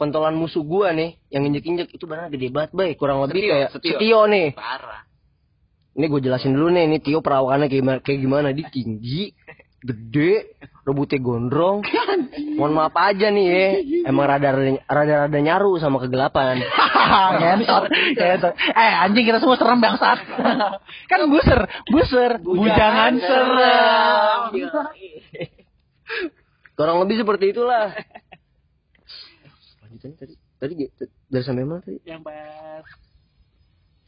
pentolan musuh gua nih yang injek-injek itu benar gede banget bay kurang lebih Setio, kayak setio. setio. nih Parah. ini gue jelasin dulu nih ini Tio perawakannya kayak gimana, kayak gimana dia tinggi gede rambutnya gondrong mohon maaf aja nih ya emang rada rada rada nyaru sama kegelapan ngentot. Eh anjing kita semua serem bangsat. kan buser, buser, bujangan serem. Kurang lebih seperti itulah lanjutannya tadi tadi dari sampai mana tadi Yang pas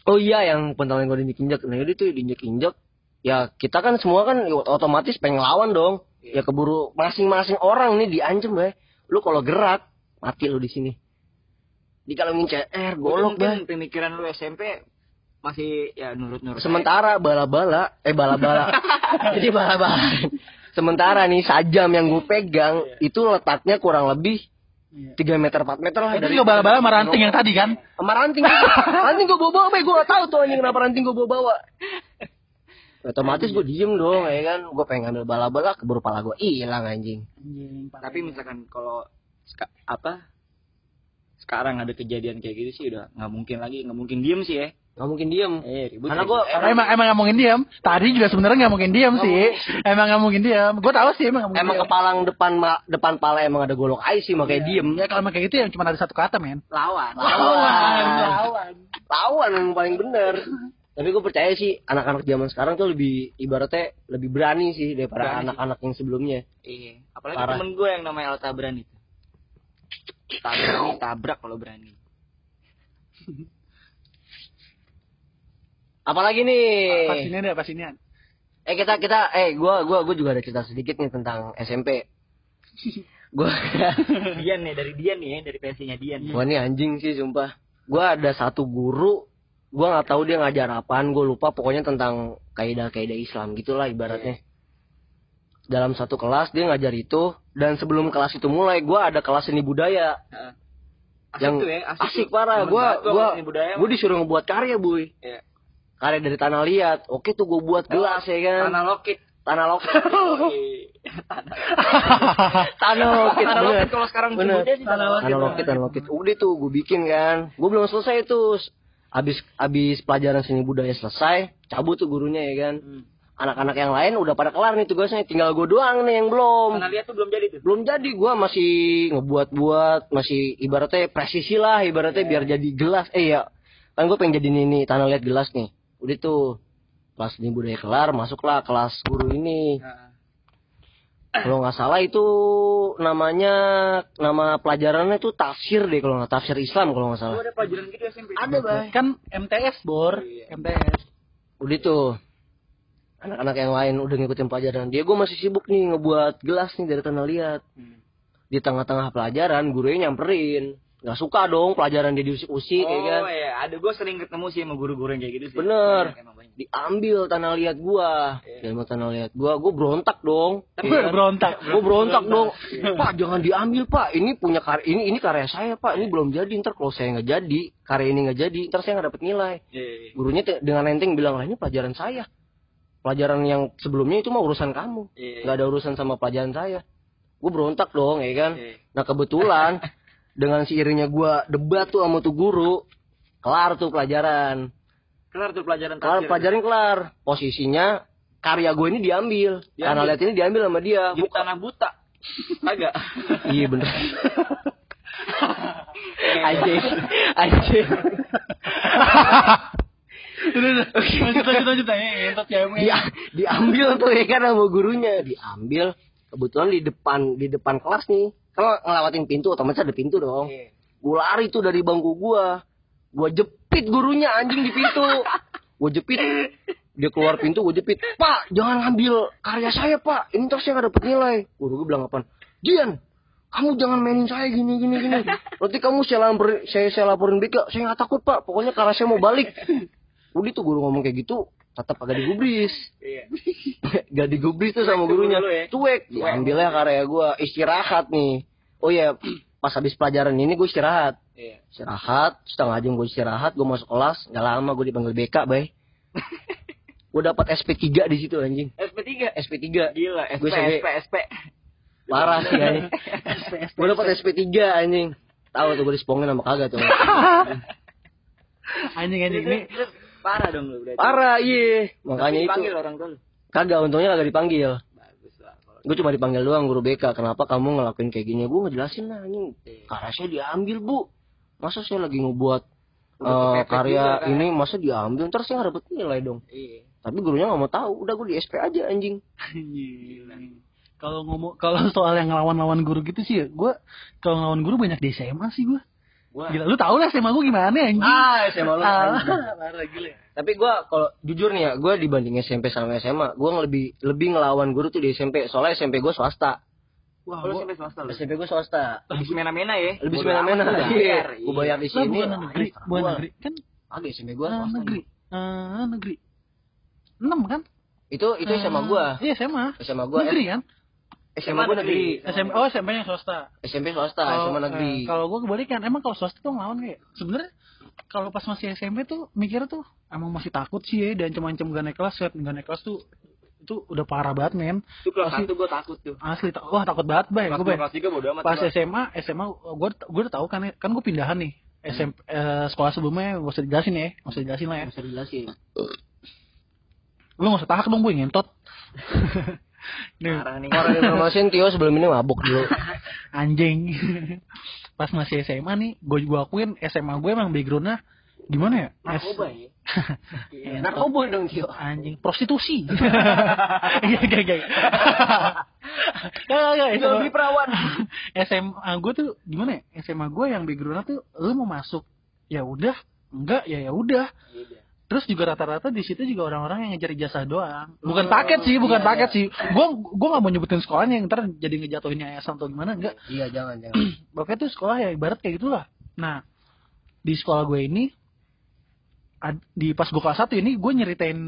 Oh iya yang pentolan gue diinjek-injek. Nah itu tuh diinjek-injek. Ya kita kan semua kan otomatis pengen lawan dong. Ya keburu masing-masing orang nih diancam ya. Lu kalau gerak mati lu di sini. Di kalau CR golok bah. pemikiran lu SMP masih ya nurut-nurut. Sementara bala-bala eh bala-bala. Jadi bala-bala. Sementara nih sajam yang gue pegang itu letaknya kurang lebih Iya. 3 meter 4 meter lah Itu juga bala-bala sama ranting yang tadi kan? sama ranting ranting gue bawa bawa gue gak tahu tuh anjing kenapa ranting gue bawa bawa otomatis gue diem dong ya kan gue pengen ngambil bala-bala keburu pala gue hilang anjing Anjing. Tapi misalkan kalau apa sekarang ada kejadian kayak gitu sih udah nggak mungkin lagi nggak mungkin diem sih ya. Nggak mungkin diem Eh ribut. karena gue Karena emang emang nggak mungkin diam. Tadi juga sebenarnya nggak mungkin diam sih. Emang nggak mungkin diam. Gue tahu sih emang nggak mungkin. emang kepalang depan ma- depan pala emang ada golok ais sih makanya diem Ya kalau emang kayak gitu yang cuma ada satu kata men. lawan. Lawan. lawan. lawan yang paling bener tapi gue percaya sih anak-anak zaman sekarang tuh lebih ibaratnya lebih berani sih daripada anak-anak yang sebelumnya Iya. Apalagi Parah. temen gue yang namanya Alta Berani. Tabrak, tabrak kalau berani. apalagi nih Pas ini deh, pas ini. Eh kita kita eh gua gua gua juga ada cerita sedikit nih tentang SMP. Gua Dian nih dari Dian nih ya, dari versinya Dian. gua nih anjing sih sumpah. Gua ada satu guru gua nggak tahu dia ngajar apaan, gua lupa pokoknya tentang kaidah-kaidah Islam gitulah ibaratnya. Dalam satu kelas dia ngajar itu dan sebelum kelas itu mulai gua ada kelas seni budaya. Heeh. Asik yang tuh ya, asik, asik tuh. parah. Gua gua gua sama seni budaya. gua disuruh ngebuat karya, Boy. Iya. Karya dari tanah liat. Oke tuh gua buat gelas ya kan. Tanah lokit. Tanah lokal. Tanah tanah lokit. Tanah lokit kalau sekarang Bener. tanah lokit. Tanah lokit, tanah lokit. Udah tuh gue bikin kan. Gue belum selesai tuh. Abis abis pelajaran seni budaya selesai, cabut tuh gurunya ya kan. Hmm. Anak-anak yang lain udah pada kelar nih tugasnya, tinggal gue doang nih yang belum. Tanah liat tuh belum jadi tuh. Belum jadi, gue masih ngebuat-buat, masih ibaratnya presisi lah, ibaratnya biar jadi gelas. Eh ya, kan gue pengen jadi ini tanah liat gelas nih. Udah tuh, kelas seni budaya kelar, masuklah kelas guru ini. Kalau nggak salah itu namanya nama pelajarannya itu tafsir deh kalau nggak tafsir Islam kalau nggak salah. Gua ada pelajaran gitu SMP. Ada bay. Kan MTS bor, Iya. MTS. Udah tuh anak-anak yang lain udah ngikutin pelajaran dia gue masih sibuk nih ngebuat gelas nih dari tanah liat Hmm. di tengah-tengah pelajaran gurunya nyamperin nggak suka dong pelajaran dia diusik-usik oh ya kan iya, ada gue sering ketemu sih sama guru-guru yang kayak gitu sih. Bener. Banyak, emang banyak. diambil tanah liat gua Iya. diambil tanah liat gua gua berontak dong Tapi Ya kan? berontak. Gue berontak dong, Pak jangan diambil Pak. Ini punya karya ini ini karya saya Pak. Ini belum jadi. Ntar kalau saya nggak jadi, karya ini nggak jadi, ntar saya nggak dapet nilai. Iya, iya. Gurunya dengan enteng bilang lah ini pelajaran saya. Pelajaran yang sebelumnya itu mah urusan kamu, Iya. nggak ada urusan sama pelajaran saya. Gue berontak dong, ya kan. Iya. Nah kebetulan dengan seiringnya gua debat tuh sama tuh guru, kelar tuh pelajaran. Kelar tuh pelajaran Kelar pelajaran kelar. Posisinya karya gue ini diambil. Diambil. Karena lihat ini diambil sama dia. Di tanah buta. Agak. Iya bener. Lanjut, lanjut, lanjut. Cewek. Dia diambil tuh ya kan sama gurunya, diambil. Kebetulan di depan di depan kelas nih. Kalau ngelewatin pintu otomatis ada pintu dong. Iya. Gue lari tuh dari bangku gua. Gua jepit gurunya anjing di pintu. Gue jepit. Dia keluar pintu gue jepit. Pak, jangan ambil karya saya, Pak. Ini terus saya gak dapet nilai. Guru gue bilang apaan? Jian, kamu jangan mainin saya gini gini gini. Nanti kamu saya laporin saya saya laporin BK. Saya nggak takut, Pak. Pokoknya karya saya mau balik. Udah tuh guru ngomong kayak gitu, tetap agak digubris. Iya. gak digubris tuh sama gurunya. ya? Cuek. Diambilnya karya gua istirahat nih. Oh iya, pas habis pelajaran ini gue istirahat Iya. istirahat setengah jam gue istirahat gue masuk kelas nggak lama gue dipanggil BK bay gue dapat SP3 di situ anjing SP3. SP3 Gila, SP, Gue sampai- SP, SP. parah sih anjing gue dapat SP3 anjing tahu tuh gue dispongin sama kagak tuh Anjing, anjing. Ini parah dong lu berarti. parah iya makanya itu Dipanggil orang tua lu. kagak untungnya kagak dipanggil Bagus lah. kalau- gue cuma dipanggil doang guru BK kenapa kamu ngelakuin kayak gini gue ngejelasin lah anjing Iya. karya saya diambil bu masa saya lagi ngebuat Udah kepepet karya juga, kan? ini masa diambil ntar saya nggak dapet nilai dong Iya. tapi gurunya nggak mau tahu udah gue di SP aja anjing Anjing. Kalau ngomong kalau soal yang ngelawan-lawan guru gitu sih ya, gue kalau ngelawan guru banyak di SMA sih gue. Wah. Gila, lu tau lah SMA gue gimana anjing. Ah, SMA lu Ah, parah gila. Tapi gua kalau jujur nih ya, gua dibanding SMP sama SMA, gua lebih lebih ngelawan guru tuh di SMP. Soalnya SMP gua swasta. Wah, gua, sampai swasta lu. SMP gua swasta. Lebih semena-mena ya. Lebih semena-mena. Iya. bayar. Gua bayar di sini. bukan negeri, ah, bukan gua. negeri. Kan Agak SMP gua eh, swasta. negeri. Eh, negeri. 6 kan? Itu itu SMA gua. Iya, SMA. SMA gua Negeri kan? SMA gua negeri. SMP oh SMP nya swasta. SMP swasta, Kalau, SMA negeri. eh, kalau gue kebalikan, emang kalau swasta tuh ngelawan kayak sebenarnya kalau pas masih SMP tuh mikir tuh emang masih takut sih ya dan cuma cuma gak naik kelas, set gak naik kelas tuh itu udah parah banget men Itu kelas satu gue takut tuh. asli ta- wah takut banget bay gue kelas tiga bodo amat. pas. SMA SMA gue gue udah tahu kan ya, kan gue pindahan nih SMP eh, sekolah sebelumnya gak usah dijelasin ya gak usah dijelasin lah ya bisa dijelasin. lu gak usah tahak dong gue ngentot nih Parah nih. Orang informasiin Tio sebelum ini mabuk dulu. anjing pas masih SMA nih gue gue akuin SMA gue emang backgroundnya gimana ya Narkoba ya. Iya, Narkoba dong Tio. anjing prostitusi iya gak gak gak gak Jual beli perawan. SMA gue tuh gimana ya SMA gue yang backgroundnya tuh lu mau masuk ya udah enggak ya ya udah terus juga rata-rata di situ juga orang-orang yang ngejar ijazah doang bukan Oh, paket sih bukan iya, paket iya. sih gue gue nggak mau nyebutin sekolahnya yang ntar jadi ngejatuhin yayasan atau gimana enggak Iya, jangan jangan. Pokoknya tuh sekolah ya ibarat kayak gitulah. Nah, di sekolah gue ini ad- di pas gue kelas satu ini gue nyeritain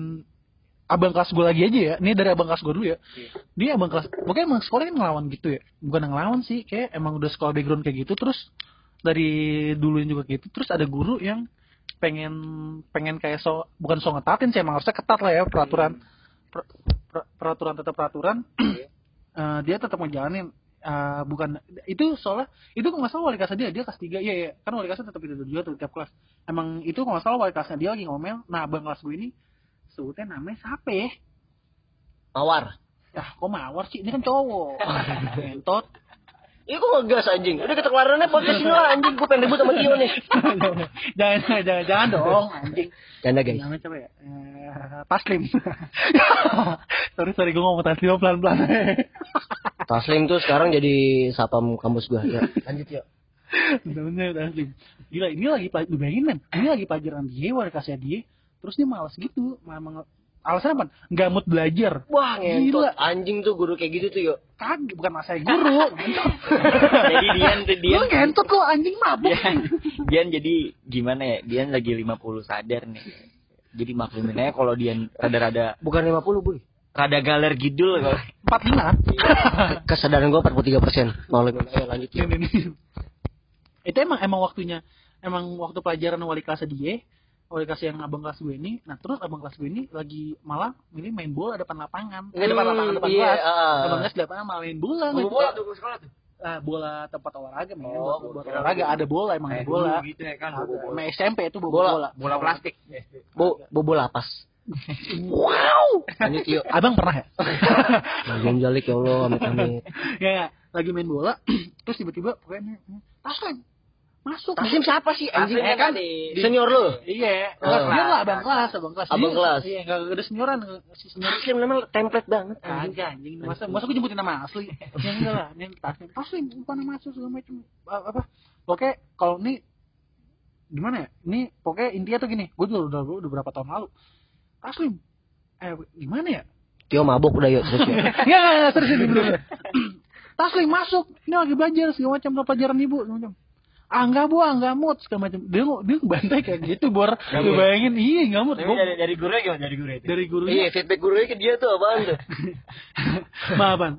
abang kelas gue lagi aja ya. Ini dari abang kelas gue dulu ya. Dia abang kelas, pokoknya emang sekolah kan ngelawan gitu ya. Bukan ngelawan sih, kayak emang udah sekolah background kayak gitu. Terus dari dulu juga gitu. Terus ada guru yang pengen pengen kayak so bukan so ngetatin sih emang harusnya ketat lah ya peraturan. Per- per- peraturan tetap peraturan. Eh, dia tetap ngejalanin eh, bukan itu soalnya itu kalau nggak salah wali kelasnya dia dia kelas tiga iya iya. Kan wali kelasnya tetap itu juga tuh tiap kelas. Emang itu kalau nggak salah wali kelasnya dia lagi ngomel nah abang kelas gue ini sebutnya namanya siapa ya? Mawar. ah kok mawar sih? Ini kan cowok. Entot Kok ngegas anjing? Udah kita kelarannya podcast ini lah anjing. Gue pengen ribut sama Tio nih. jangan jangan jangan dong anjing Canda guys. namanya coba ya eh, taslim sorry sorry gue ngomong taslim pelan pelan Taslim tuh sekarang jadi sapam kampus gua. Ya, lanjut ya. Bener-bener taslim gila ini lagi pelajaran lu bayangin men ini lagi pelajaran dia wali kelasnya dia terus dia malas gitu malah alasan apa? Nggak mood belajar. Wah, ngentot. Gila. Anjing tuh guru kayak gitu tuh, yuk. kagak bukan masalah guru. Jadi Dian tuh lu Dian ngentot lo anjing mabuk. Dian, Dian jadi gimana ya? Dian lagi 50 sadar nih. Jadi maklumin aja kalau Dian rada-rada Bukan 50, Boy. rada galer gidul kalau empat lima. Kesadaran gua 43 persen. Mau lebih ayo lanjut. itu emang emang waktunya emang waktu pelajaran wali kelas dia wali kelas yang abang kelas gue ini nah terus abang kelas gue ini lagi malah ini main bola depan lapangan eh, depan lapangan depan iya, kelas ah. abang kelas di lapangan malah main bola Bola main bola tuh sekolah tuh. Ah, bola tempat olahraga men Oh, buat kira olahraga bola. ada bola emang ada Eh, bola gitu ya kan, bola. SMP itu bola Bola, bola bola plastik. Bo, bobo lapas. wow. Lanjut yuk. abang pernah ya Bagian jalik ya Allah, amit amit. ya, ya lagi main bola terus tiba-tiba pokoknya taslim masuk Taslim siapa sih anjing? Eh kan tadi. senior lu. iya Oh. kelas dia lah abang kelas abang kelas Abang Dia- kelas. iya nggak ada senioran si senior Taslim namanya template banget. anjing. Kagak anjing masa masa gue jemputin nama asli ya enggak lah ini taslim taslim bukan nama asli segala macam A- apa pokoknya kalau ini gimana ya ini pokoknya intinya tuh gini gue udah udah, udah berapa tahun lalu taslim eh gimana ya Tio mabuk udah yuk terus yuk. Enggak, enggak, enggak, serius ini dulu. Taslim masuk, ini lagi belajar segala macam pelajaran ibu segala macam. Ah enggak bu, ah, enggak mood segala macam. Dia dia bantai kayak gitu bor. Lu bayangin, iya enggak mood. Gua- dari dari guru gimana dari guru itu dari gurunya Iya, feedback gurunya ke dia tuh apaan tuh? maafan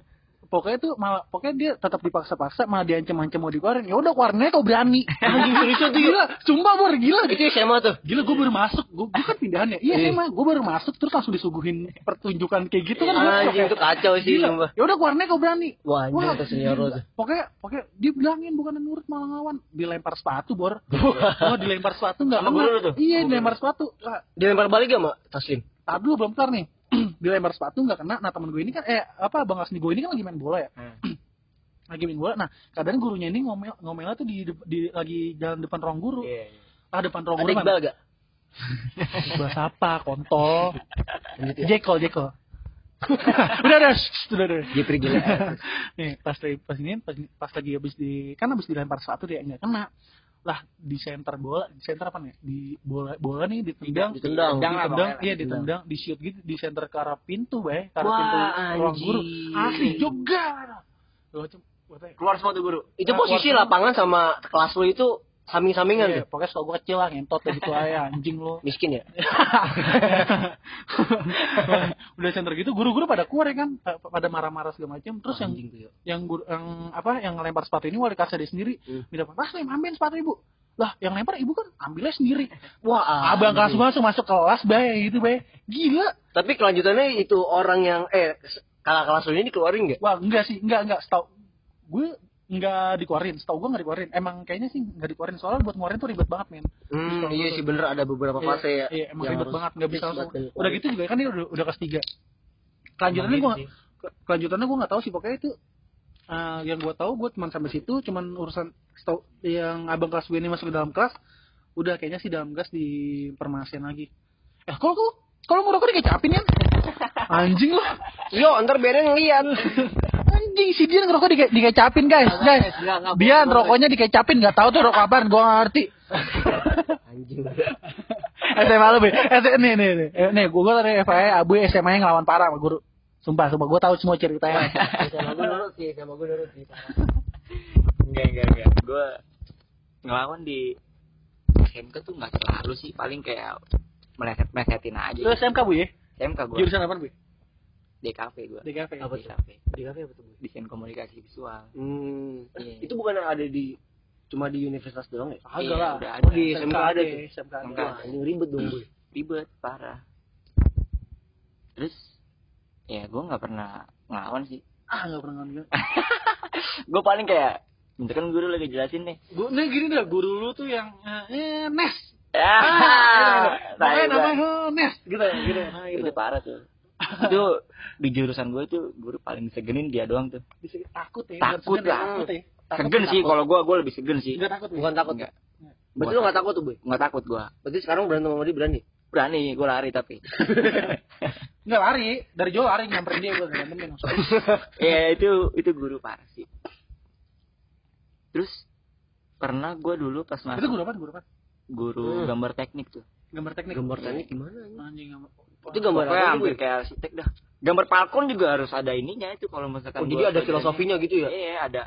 pokoknya tuh malah pokoknya dia tetap dipaksa-paksa malah diancam-ancam mau dikeluarin. Ya udah keluarinnya kau berani. Serius tuh yuk. gila sumpah bor gila. Itu SMA tuh. gila gue baru masuk. Gue kan pindahan ya iya Iya. emang gue baru masuk terus langsung disuguhin pertunjukan kayak gitu kan. Gua Anjing itu kacau sih Gila. ya udah keluarinnya kau berani. Wah, anjing itu senior tuh. pokoknya pokoknya dia bilangin bukan nurut malah ngelawan. Dilempar sepatu bor. Oh dilempar sepatu nggak iya dilempar sepatu. Dilempar balik gak, Mak? Taslim. Tadi dulu belum kelar nih. Dilempar sepatu nggak kena. Nah teman gue ini kan eh apa bang Asni gue ini kan lagi main bola ya. lagi main bola. Nah kadang gurunya ini ngomel ngomelnya tuh di, di lagi jalan depan ruang guru. Ah depan ruang Ada guru Iqbal gak? Bahasa apa? Kontol. Lanjut ya. Jekol jekol. udah udah udah udah. Jepri gila. Nih pas lagi pas ini pas, pas lagi habis di kan habis dilempar sepatu dia nggak kena. Lah di center bola, di center apa nih? Di bola bola nih ditendang, Ditendang. Ditendang iya ditendang, di shoot gitu di center ke arah pintu, bay, ke arah Wah, pintu ruang guru. Asli juga. Keluar semua tuh guru Itu Nah, posisi lapangan sama kelas lu itu samping-sampingan Iya, tuh. pokoknya gue kecil lah, ngentot gitu aja, anjing lo. Miskin ya? Udah center gitu, guru-guru pada keluar ya kan, pada marah-marah segala macam. Terus yang Anjing tuh, yuk. yang guru, yang apa yang ngelempar sepatu ini wali kelasnya dia sendiri Hmm. minta pas nih ambil sepatu ibu lah yang lempar ibu kan ambilnya sendiri Wah, abang kelas gua langsung masuk kelas bay gitu bay gila Tapi kelanjutannya itu orang yang eh kakak kelas lu ini dikeluarin gak? wah enggak sih enggak enggak setahu gue enggak dikeluarin. Setahu gue enggak dikeluarin. Emang kayaknya sih enggak dikeluarin. Soalnya buat ngeluarin tuh ribet banget men. Hmm, iya sih bener. Ada beberapa Iya, fase ya. iya emang yang ribet harus banget. Nggak bisa langsung. udah keluarin. gitu juga kan dia udah, udah kelas tiga. Kelanjutannya gue ke- kelanjutannya gue nggak tahu sih. Pokoknya itu eh, yang gue tahu gue cuma sampai situ cuman urusan setahu- yang abang kelas gue ini masuk ke dalam kelas udah kayaknya sih dalam kelas di permasian lagi. Eh kalau kalau kalau ngerokok dikecapin ya anjing loh Yo, ntar biarin ngeliat. anjing si Dian ngerokok dike, dikecapin guys guys. enggak, enggak, Dian rokoknya dikecapin nggak tahu tuh rokok apaan gue nggak ngerti. Anjing. SMA lu SMA nih nih nih. Eh, nih gue dari FAI abu SMA yang ngelawan parah sama guru. Sumpah sumpah gue tahu semua ceritanya. Sama gue nurut sih, sama gue nurut sih. enggak enggak enggak. Gue ngelawan di SMK tuh nggak terlalu sih paling kayak meleset melesetin aja. Lu SMK bu ya? SMK gue jurusan apa bu DKV gue DKV Apa? DKV Di kafe apa tuh? Desain komunikasi visual Hmm. Iya. Itu bukan ada di cuma di universitas doang ya? Agak Iya, lah. udah Oh, ada di SMK ada tuh. SMK ada. Ini ribet dong, Bu. ribet parah terus ya gue nggak pernah ngelawan sih Ah, enggak pernah ngambil. gue paling kayak misalkan guru lagi jelasin nih Gu nah gini dah, guru lu tuh yang eh, Nes. ya Ah, gua. namanya Nes gitu ya, gitu. Nah, gitu. itu parah tuh itu di jurusan gue itu guru paling segenin dia doang tuh Bisa takut ya. Takut Segan lah. Takut ya. Takut segen sih kalau gue gue lebih segen sih Enggak takut. ya? Bukan takut. Enggak. Berarti lu gak takut tuh, Bu? nggak takut gue Berarti sekarang berantem sama dia berani? berani gue lari tapi Enggak lari, dari jauh lari nyamperin dia gua gantemin langsung. ya itu itu guru parah sih terus pernah gue dulu pas Itu masuk guru apa? Guru apa? guru Hmm. gambar teknik tuh Gambar teknik. Gambar teknik gimana? anjing? Anjing gambar. Itu gambar Pokoknya apa hampir sih? kayak arsitek dah. Gambar Falcon juga harus ada ininya itu kalau misalkan Oh, jadi ada filosofinya gitu ya? Iya, ada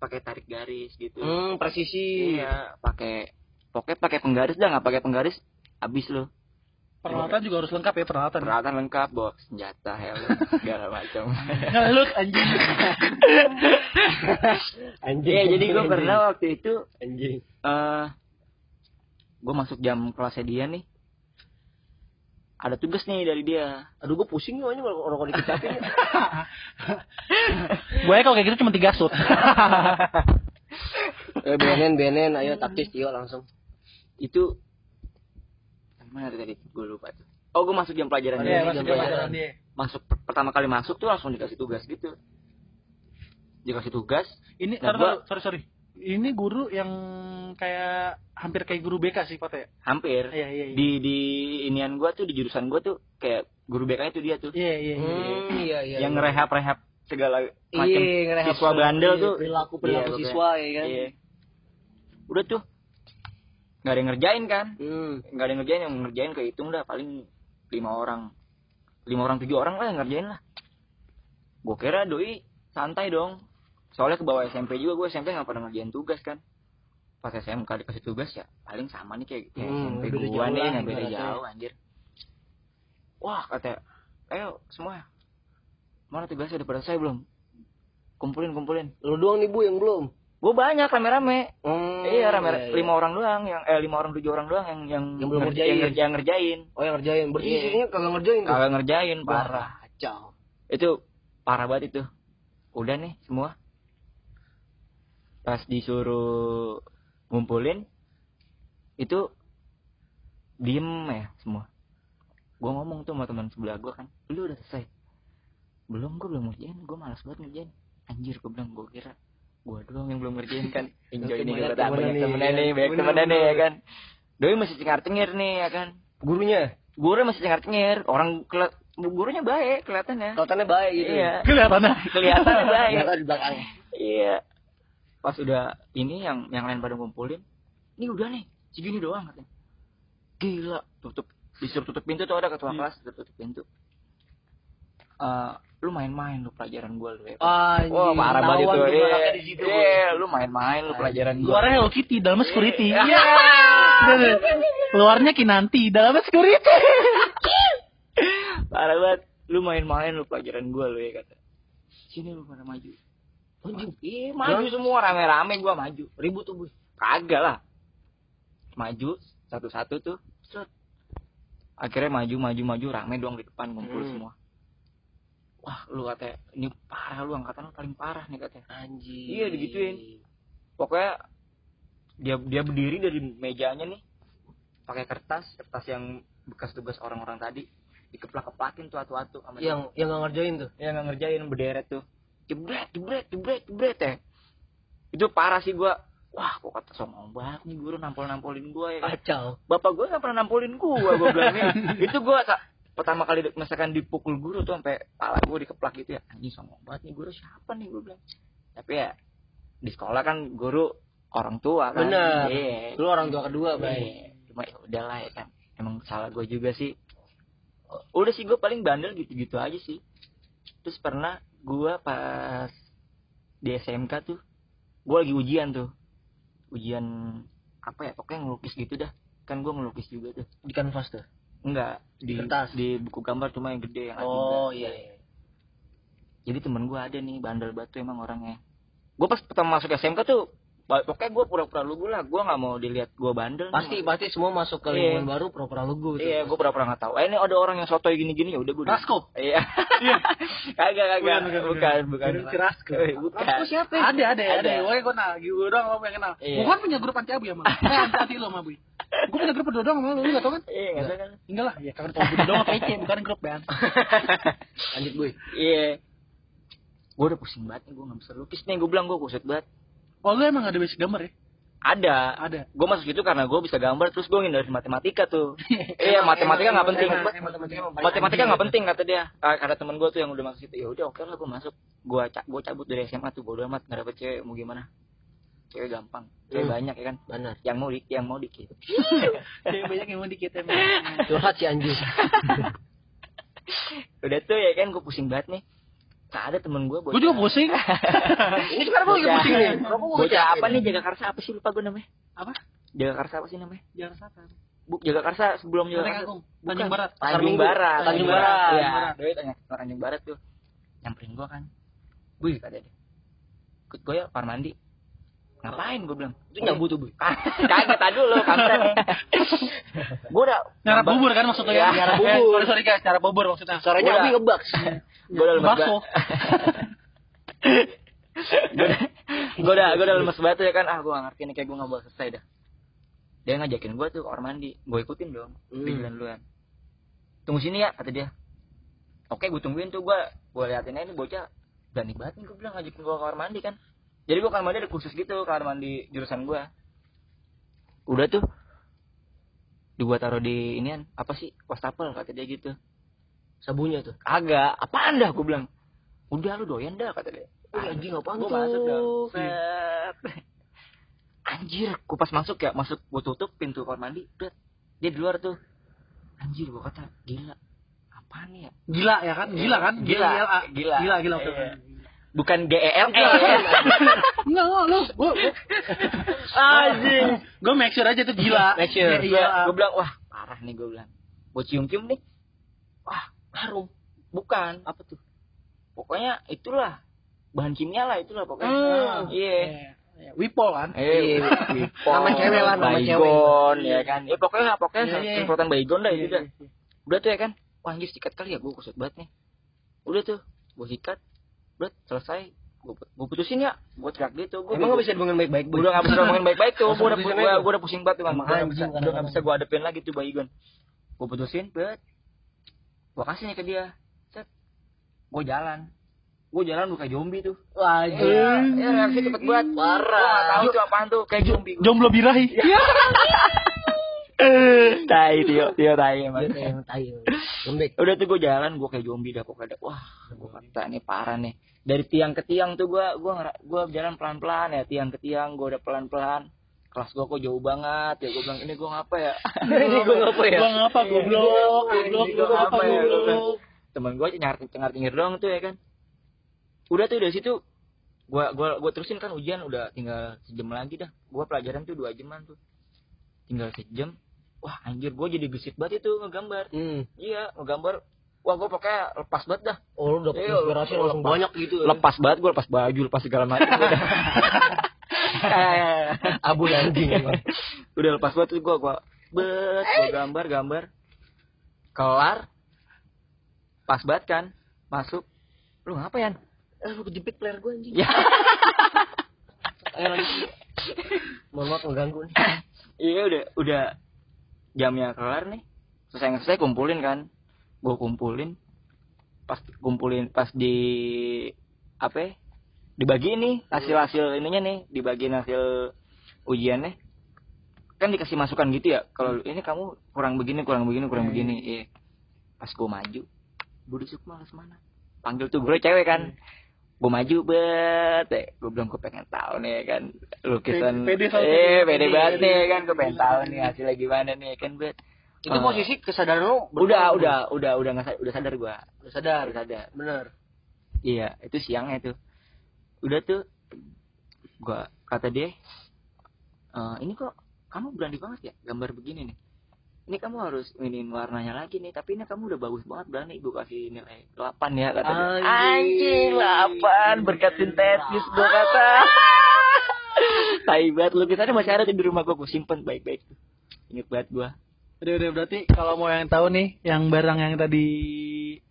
pakai tarik garis gitu. Hmm, presisi. Iya, pakai pokoknya pakai penggaris dah, nggak pakai penggaris habis lo. Peralatan juga harus lengkap ya peralatan. Peralatan lengkap, bawa senjata, helm, segala macam. Ngelut anjing. Anjing. Iya, jadi gue pernah waktu itu anjing. eh gue masuk jam kelasnya dia nih. Ada tugas nih dari dia. Aduh gue pusing nih anjing kalau rokok dikecapin. Gue kalau kayak gitu cuma tiga sut. eh benen benen ayo taktis Tio langsung. Itu mana tadi gue lupa tuh. Oh, gue masuk jam pelajaran Iya, dia. masuk Jam pelajaran. pelajaran. dia. Masuk per- pertama kali masuk tuh langsung dikasih tugas gitu. Dikasih tugas, Ini Nah, sorry, gua- sorry sorry. Ini guru yang kayak hampir kayak guru BK sih Pak ya. hampir Iya iya iya. di di inian gue tuh di jurusan gue tuh kayak guru BK itu dia tuh Iya iya iya. Hmm, iya iya. yang iya. ngerehab-rehab segala macam Iya, siswa bandel iya, tuh perilaku perilaku Iya, siswa ya kan. Iya. Udah tuh. Nggak ada yang ngerjain kan? Hmm. Nggak ada yang ngerjain, yang ngerjain kehitung dah paling lima orang. Lima orang, tujuh orang lah yang ngerjain lah. Gue kira doi santai dong. Soalnya ke bawah SMP juga, gue SMP nggak pernah ngerjain tugas kan. Pas SMK dikasih tugas ya paling sama nih kayak, kayak Hmm, SMP gue jauh nih, yang beda jauh anjir. Wah kata, ayo semua. Mana tugasnya udah pada selesai belum? Kumpulin, kumpulin. Lu doang nih Bu yang belum. Gue banyak rame-rame. Hmm, iya rame iya, iya. lima orang doang yang eh lima orang tujuh orang doang yang yang Yang belum ngerja- ngerjain. yang ngerja- yang ngerjain Oh yang ngerjain. Berarti Iya. sisanya kagak ngerjain kagak ngerjain parah Kacau. itu parah banget itu udah nih semua pas disuruh ngumpulin itu diem ya semua. Gua ngomong tuh sama teman sebelah gua kan lu udah selesai? Belum gua belum ngerjain gua malas banget ngerjain. Anjir gua bilang gua kira gua doang yang belum ngerjain kan. Enjoy nih Banyak kata temennya banyak nih, temennya ya. nih banyak temennya nih ya kan? Doi masih cengar cengir nih ya kan? Gurunya? Gurunya masih cengar cengir orang gurunya baik kelihatannya. Kelihatannya baik gitu. iya. Kelihatannya. kelihatannya baik. Di belakang. iya pas udah ini yang yang lain pada ngumpulin ini udah nih segini doang katanya gila tutup disuruh tutup pintu tuh ada ketua kelas disuruh tutup pintu Eh, lu main-main lu pelajaran gua lu ya. Wah parah banget itu. Iya. Iya, lu main-main lu pelajaran gua. Luarnya Hello Kitty, dalamnya security. Iya. Iya. Luarnya Kinanti, dalamnya security. Parah banget. Lu main-main lu pelajaran gua lu ya kata. Sini lu pada maju. Anjing. Iya, maju semua rame-rame gua maju. Ribut tuh, Bu. Kagak lah. Maju satu-satu tuh. Set. Akhirnya maju maju maju rame doang di depan ngumpul Hmm. semua. Wah, lu katanya ini parah lu angkatan lu paling parah nih katanya. Anjing. Iya, digituin. Pokoknya dia dia berdiri dari mejanya nih pakai kertas, kertas yang bekas tugas orang-orang tadi dikeplak-keplakin tuh atu-atu sama dia. Yang yang nggak ngerjain tuh. yang nggak ngerjain berderet tuh jebret jebret jebret jebret ya. Itu parah sih gua. Wah kok kata songong banget nih guru nampol nampolin gua ya. Kacau. bapak gua nggak pernah nampolin gua gua bilang nih. Itu gua sa- pertama kali misalkan dipukul guru tuh sampai pala gua dikeplak gitu ya. Anjing songong banget nih guru siapa nih gua bilang. Tapi ya di sekolah kan guru orang tua kan. Bener. Iya. Lu orang tua kedua, Bang. Iya, cuma ya udahlah ya kan. Emang salah gue juga sih. Udah sih gue paling bandel gitu-gitu aja sih. Terus pernah gue pas di SMK tuh gue lagi ujian tuh ujian apa ya pokoknya ngelukis gitu dah kan gue ngelukis juga tuh Di kanvas tuh. enggak di Kertas. di buku gambar cuma yang gede yang A3. Oh, iya iya. jadi temen gue ada nih bandel batu emang orangnya gue pas pertama masuk SMK tuh pokoknya gue pura-pura lugu lah gue nggak mau dilihat gue bandel Pasti pasti semua masuk ke Iya. lingkungan baru pura-pura lugu tuh. Iya, gue pernah nggak tahu. Eh, ini ada orang yang sotoy gini-gini ya udah gue. Rasko. Iya. kagak kagak. Bukan, bukan, Bukan, bukan. Rasko. Eh, Bukan. Rasko siapa? Ada, ada, ada. Ada. Pokoknya gue kenal. Gue doang lo pengen kenal. Iya. Gue kan punya grup anti abu ya, Bang. Eh, anti anti lo sama Bui. Gue punya grup berdua doang lu gak tau kan? Iya, nggak tahu kan. Enggak lah, ya kan kalau berdua doang PC, bukan grup, Bang. Lanjut, Boy. Iya. Gue udah pusing banget nih, gue nggak bisa lukis nih. Gue bilang gue kusut banget. Oh, lu emang ada basic gambar ya? Ada. Ada. Gue masuk situ karena gue bisa gambar, terus gue ngindari matematika tuh. iya, matematika nggak penting. Emang- emang matematika nggak penting kata dia. Ah, Ada temen gue tuh yang udah masuk situ. Ya udah oke lah gue masuk. Gue ca gue cabut dari SMA tuh bodo amat nggak dapet cewek mau gimana. cewek gampang cewek Hmm. banyak ya kan Benar. yang mau di, yang mau dikit Cewek banyak yang mau dikit emang. Curhat si anjing. udah tuh ya kan gue pusing banget nih ada temen gue Gue juga pusing. Ini sekarang gue lagi Bocah. pusing nih. Bocah apa nih. jaga karsa apa sih lupa gue namanya Apa? jaga karsa apa sih namanya Jangan sabar. bu jaga karsa sebelum jaga karsa. Tanjung Barat. Tanjung. Barat Tanjung Barat. ya Barat. doi tanya Tanjung Barat tuh nyamperin gue kan Wih kata dia ikut gue ya kamar mandi ngapain gue bilang Itu nyabu tuh, Bu. kagak tadi dulu kampret gue udah Nyarap bubur kan maksudnya ya? Nyarap Eh, bubur. Sorry, sorry guys, nyarap bubur maksudnya. Suaranya Udah. Abi ngebak. gue udah lemes Bakso. gue udah gue udah lemes banget tuh ya kan ah gue gak ngerti nih kayak gue gak bakal selesai dah dia ngajakin gue tuh ke kamar mandi gue ikutin dong Hmm. duluan duluan tunggu sini ya kata dia oke gue tungguin tuh gue gue liatin aja nih bocah berani banget nih gue bilang ngajakin gue ke kamar mandi kan jadi gue kamar mandi ada khusus gitu kamar mandi jurusan gue udah tuh di gua taruh di inian apa sih wastafel kata dia gitu Sabunya tuh. agak apaan dah gue bilang udah lu doyan dah kata dia anjing Gua tuh? masuk dong Set. anjir gue pas masuk ya masuk gue tutup pintu kamar mandi bet. dia di luar tuh anjir gue kata gila apaan ya Gila ya kan? Gila kan? Gila. Gila. Gila. Gila, gila. Iya. bukan G E L E Enggak, enggak, lu. Gua, gua, anjing gua make sure aja tuh gila. Make sure. Iya, gue bilang wah parah nih gue bilang gue cium cium nih wah harum bukan apa tuh pokoknya itulah bahan kimia lah itulah pokoknya Hmm. iya Iya. Wipol kan? Eh, Iya. Wipol, Nama cewek lah, nama cewek. Baygon, ya kan. Ya pokoknya pokoknya Iya, iya. semprotan Baygon dah itu Iya, dah. Udah tuh ya kan. Wah anjir sikat kali ya gue kusut banget nih. Udah tuh, gue sikat. Udah selesai. Gue putusin ya. Gue teriak gitu. Gua, Emang gak bisa dihubungin baik-baik? Gue udah gak bisa ngomongin baik-baik tuh. Gue udah, gua udah pusing banget. Gak Emang udah gak bisa, udah gak emang. bisa gue hadepin lagi tuh Baygon. Gue putusin, bet. Gue kasih nih ke dia. Set. Gue jalan. Gue jalan buka zombie tuh. Wah, Iya, ya, reaksi cepet banget. Parah. Tahu tuh apaan tuh. Kayak zombie. Jomblo birahi. tai Tio, Tio tai emang. Dia kayak tai. Lembek. Udah tuh gue jalan, gue kayak zombie dah pokoknya. Wah, gue kata nih parah nih. Dari tiang ke tiang tuh gue gue gue jalan pelan pelan ya tiang ke tiang gue udah pelan pelan. Kelas gue kok jauh banget ya gue bilang ini gue ngapa ya? Ini gue ngapa ya? Gua ngapa goblok? Goblok, Ini gua gua ngapa ya? Temen gue cengar cengar cengir doang tuh ya kan. Udah tuh dari situ gue gua gua terusin kan ujian udah tinggal sejam lagi dah. Gue pelajaran tuh dua jaman tuh. Tinggal sejam. Wah anjir gue jadi gesit banget itu ngegambar. Hmm. Iya, ngegambar. Wah, gue pokoknya lepas banget dah. Oh, lu dapet Iya, inspirasi lu- langsung banyak gitu. ya? Lepas banget gue, lepas baju, lepas segala macam. Abu anjing. emang. udah lepas banget tuh gue, gue bet, gue gambar, gambar. Kelar. Pas banget kan, masuk. Lu ngapain? Eh, lu kejepit player gue anjing. Ya. Ayo lanjut. Mohon maaf mengganggu nih. Iya udah, udah jamnya kelar nih. Selesai selesai kumpulin kan. Gue kumpulin. Pas kumpulin, pas di apa ya? Dibagi nih hasil-hasil ininya nih, dibagiin hasil ujiannya. Kan dikasih masukan gitu ya. Kalau ini kamu kurang begini, kurang begini, kurang begini. Iya. Pas gue maju, Budi Sukma les mana? Panggil tuh gue cewek kan. Gue maju bet, gue bilang gue pengen tahu nih kan lukisan Pede eh pede Pede. banget nih kan gue pengen tahu nih hasilnya gimana nih kan bet Itu Ah. posisi kesadaran lu udah udah udah udah nggak udah sadar gua? Udah sadar. udah sadar Bener. iya itu siangnya tuh udah tuh gua kata dia "Eh, ini kok kamu berani banget ya gambar begini nih ini kamu harus ini warnanya lagi nih tapi ini kamu udah bagus banget berani ibu kasih nilai 8 ya kata dia Anjing. anjing 8 berkat sintetis gua kata Tai banget lukisannya masih ada di rumah gua gua simpen baik-baik tuh inget banget gua Udah, udah berarti kalau mau yang tahu nih, yang barang yang tadi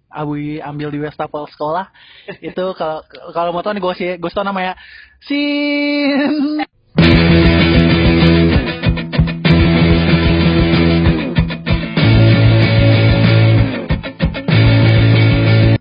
Abu ambil di wastafel sekolah itu kalau kalau mau tahu nih gue sih gue tau namanya sin